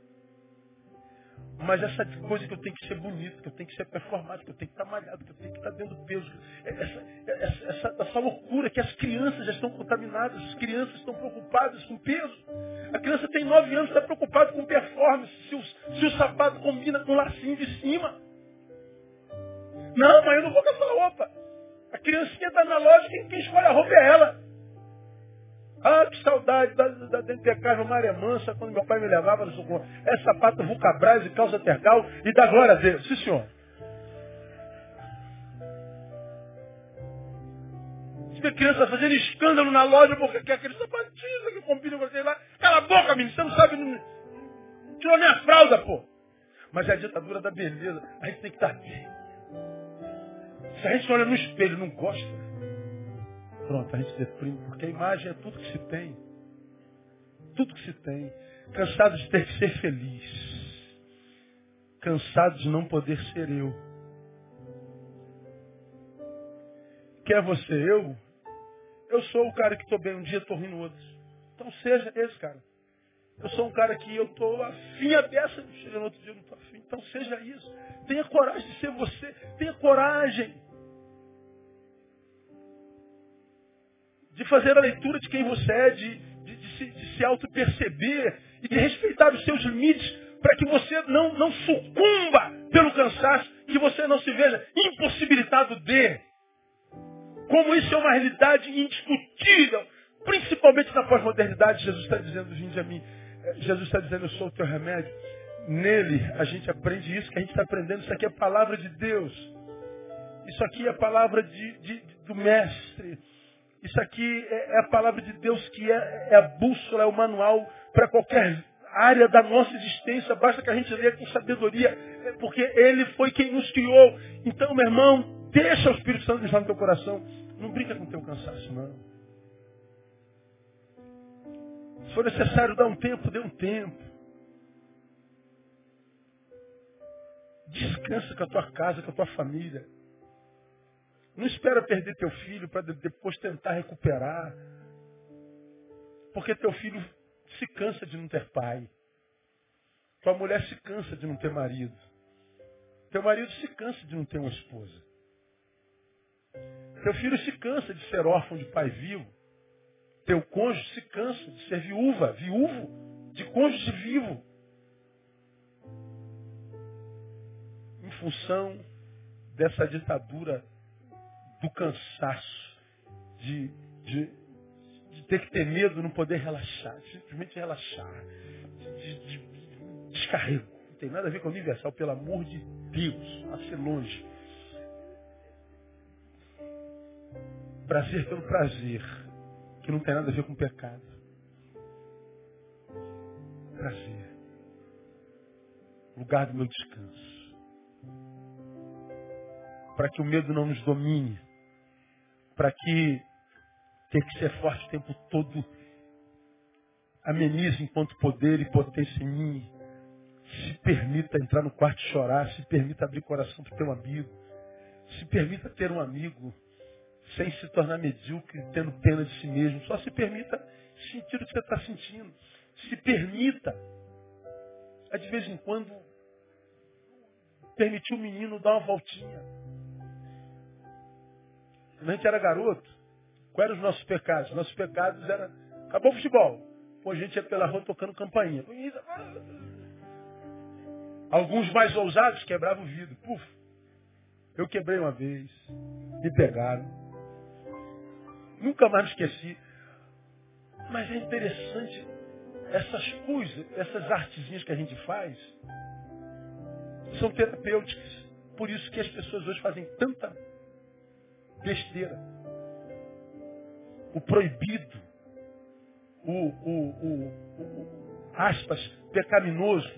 Mas essa coisa que eu tenho que ser bonito, que eu tenho que ser performático, que eu tenho que estar malhado, que eu tenho que estar dentro do peso. Essa, essa, essa, essa loucura que as crianças já estão contaminadas, as crianças estão preocupadas com peso. A criança tem nove anos, está preocupada com performance, se o, se o sapato combina com o lacinho de cima. Não, mas eu não vou com essa roupa. A criancinha está na loja, quem, quem escolhe a roupa é ela. Ah, que saudade da, da dentro de casa, Maria Mansa, quando meu pai me levava no socorro. É sapato Vulcabras e calça tergal e dá glória a Deus. Sim, senhor. Se a criança fazendo escândalo na loja porque quer aquele sapatinho que combina com você lá. Cala a boca, menino, você não sabe. Não, não tirou nem a fralda, pô. Mas é a ditadura da beleza. A gente tem que estar bem. Se a gente olha no espelho e não gosta, Pronto, a gente deprime, porque a imagem é tudo que se tem. Tudo que se tem. Cansado de ter que ser feliz. Cansado de não poder ser eu. Quer você eu? Eu sou o cara que estou bem um dia, estou ruim no outro. Então seja esse cara. Eu sou um cara que eu estou afim a chega no outro dia, eu não estou afim. Então seja isso. Tenha coragem de ser você. Tenha coragem. De fazer a leitura de quem você é, de, de, de se, de se auto-perceber e de respeitar os seus limites para que você não, não sucumba pelo cansaço, que você não se veja impossibilitado de. Como isso é uma realidade indiscutível, principalmente na pós-modernidade, Jesus está dizendo, vinde a mim. Jesus está dizendo, eu sou o teu remédio. Nele a gente aprende isso que a gente está aprendendo. Isso aqui é a palavra de Deus. Isso aqui é a palavra de, de, do Mestre. Isso aqui é, é, a palavra de Deus que é, é a bússola, é o manual para qualquer área da nossa existência. Basta que a gente leia com sabedoria, porque Ele foi quem nos criou. Então, meu irmão, deixa o Espírito Santo entrar no teu coração. Não brinca com o teu cansaço, não. Se for necessário dar um tempo, dê um tempo. Descansa com a tua casa, com a tua família. Não espera perder teu filho para depois tentar recuperar. Porque teu filho se cansa de não ter pai. Tua mulher se cansa de não ter marido. Teu marido se cansa de não ter uma esposa. Teu filho se cansa de ser órfão de pai vivo. Teu cônjuge se cansa de ser viúva, viúvo, de cônjuge vivo. Em função dessa ditadura do cansaço, de, de, de, ter que ter medo, não poder relaxar, simplesmente relaxar, de, de, descarrego. Não tem nada a ver com universal, pelo amor de Deus, a ser longe. Prazer pelo prazer, que não tem nada a ver com pecado. Prazer. Lugar do meu descanso. Para que o medo não nos domine para que ter que ser forte o tempo todo amenize enquanto poder e potência em mim. Se permita entrar no quarto e chorar, se permita abrir coração para o teu amigo, se permita ter um amigo sem se tornar medíocre, tendo pena de si mesmo. Só se permita sentir o que você está sentindo. Se permita, a de vez em quando, permitir o menino dar uma voltinha. Quando a gente era garoto, quais eram os nossos pecados? Nossos pecados eram. Acabou o futebol. Pô, a gente ia pela rua tocando campainha. Alguns mais ousados quebravam o vidro. Puf. Eu quebrei uma vez. Me pegaram. Nunca mais me esqueci. Mas é interessante essas coisas, essas artezinhas que a gente faz, são terapêuticas. Por isso que as pessoas hoje fazem tanta besteira. O proibido, o, o, o, o aspas, pecaminoso,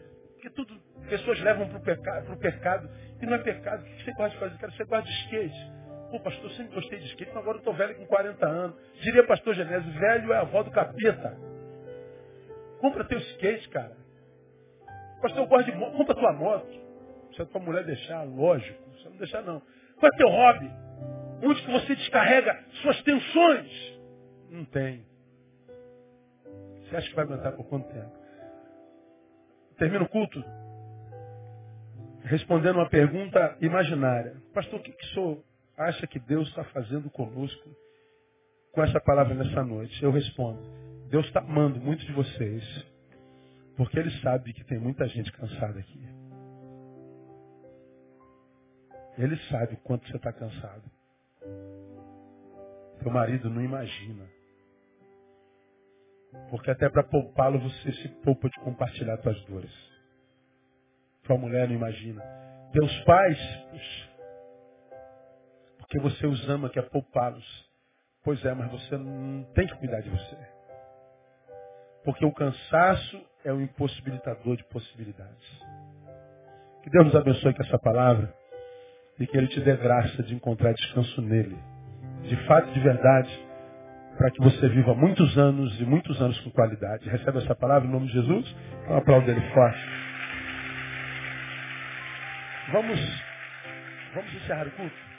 que tudo, pessoas levam para o pecado, pecado, e não é pecado. O que você gosta de fazer? Cara, você gosta de skate. Pô, pastor, eu sempre gostei de skate, mas agora eu estou velho com 40 anos. Diria pastor Genésio, velho é a avó do capeta. Compra teu skate, cara. Pastor, eu gosto de moto. Compra tua moto. Se a tua mulher deixar, lógico. Se não deixar, não. Qual é teu hobby? Onde que você descarrega suas tensões? Não tem. Você acha que vai aguentar por quanto tempo? Termina o culto respondendo uma pergunta imaginária. Pastor, o que, que o senhor acha que Deus está fazendo conosco com essa palavra nessa noite? Eu respondo. Deus está amando muitos de vocês, porque Ele sabe que tem muita gente cansada aqui. Ele sabe o quanto você está cansado. Teu marido não imagina. Porque até para poupá-lo você se poupa de compartilhar tuas dores. Tua mulher não imagina. Teus pais, porque você os ama, quer poupá-los. Pois é, mas você não tem que cuidar de você. Porque o cansaço é um impossibilitador de possibilidades. Que Deus nos abençoe com essa palavra e que Ele te dê graça de encontrar descanso nele. De fato, de verdade, para que você viva muitos anos e muitos anos com qualidade. Recebe essa palavra em nome de Jesus? Então aplauda ele forte. Vamos, vamos encerrar o culto?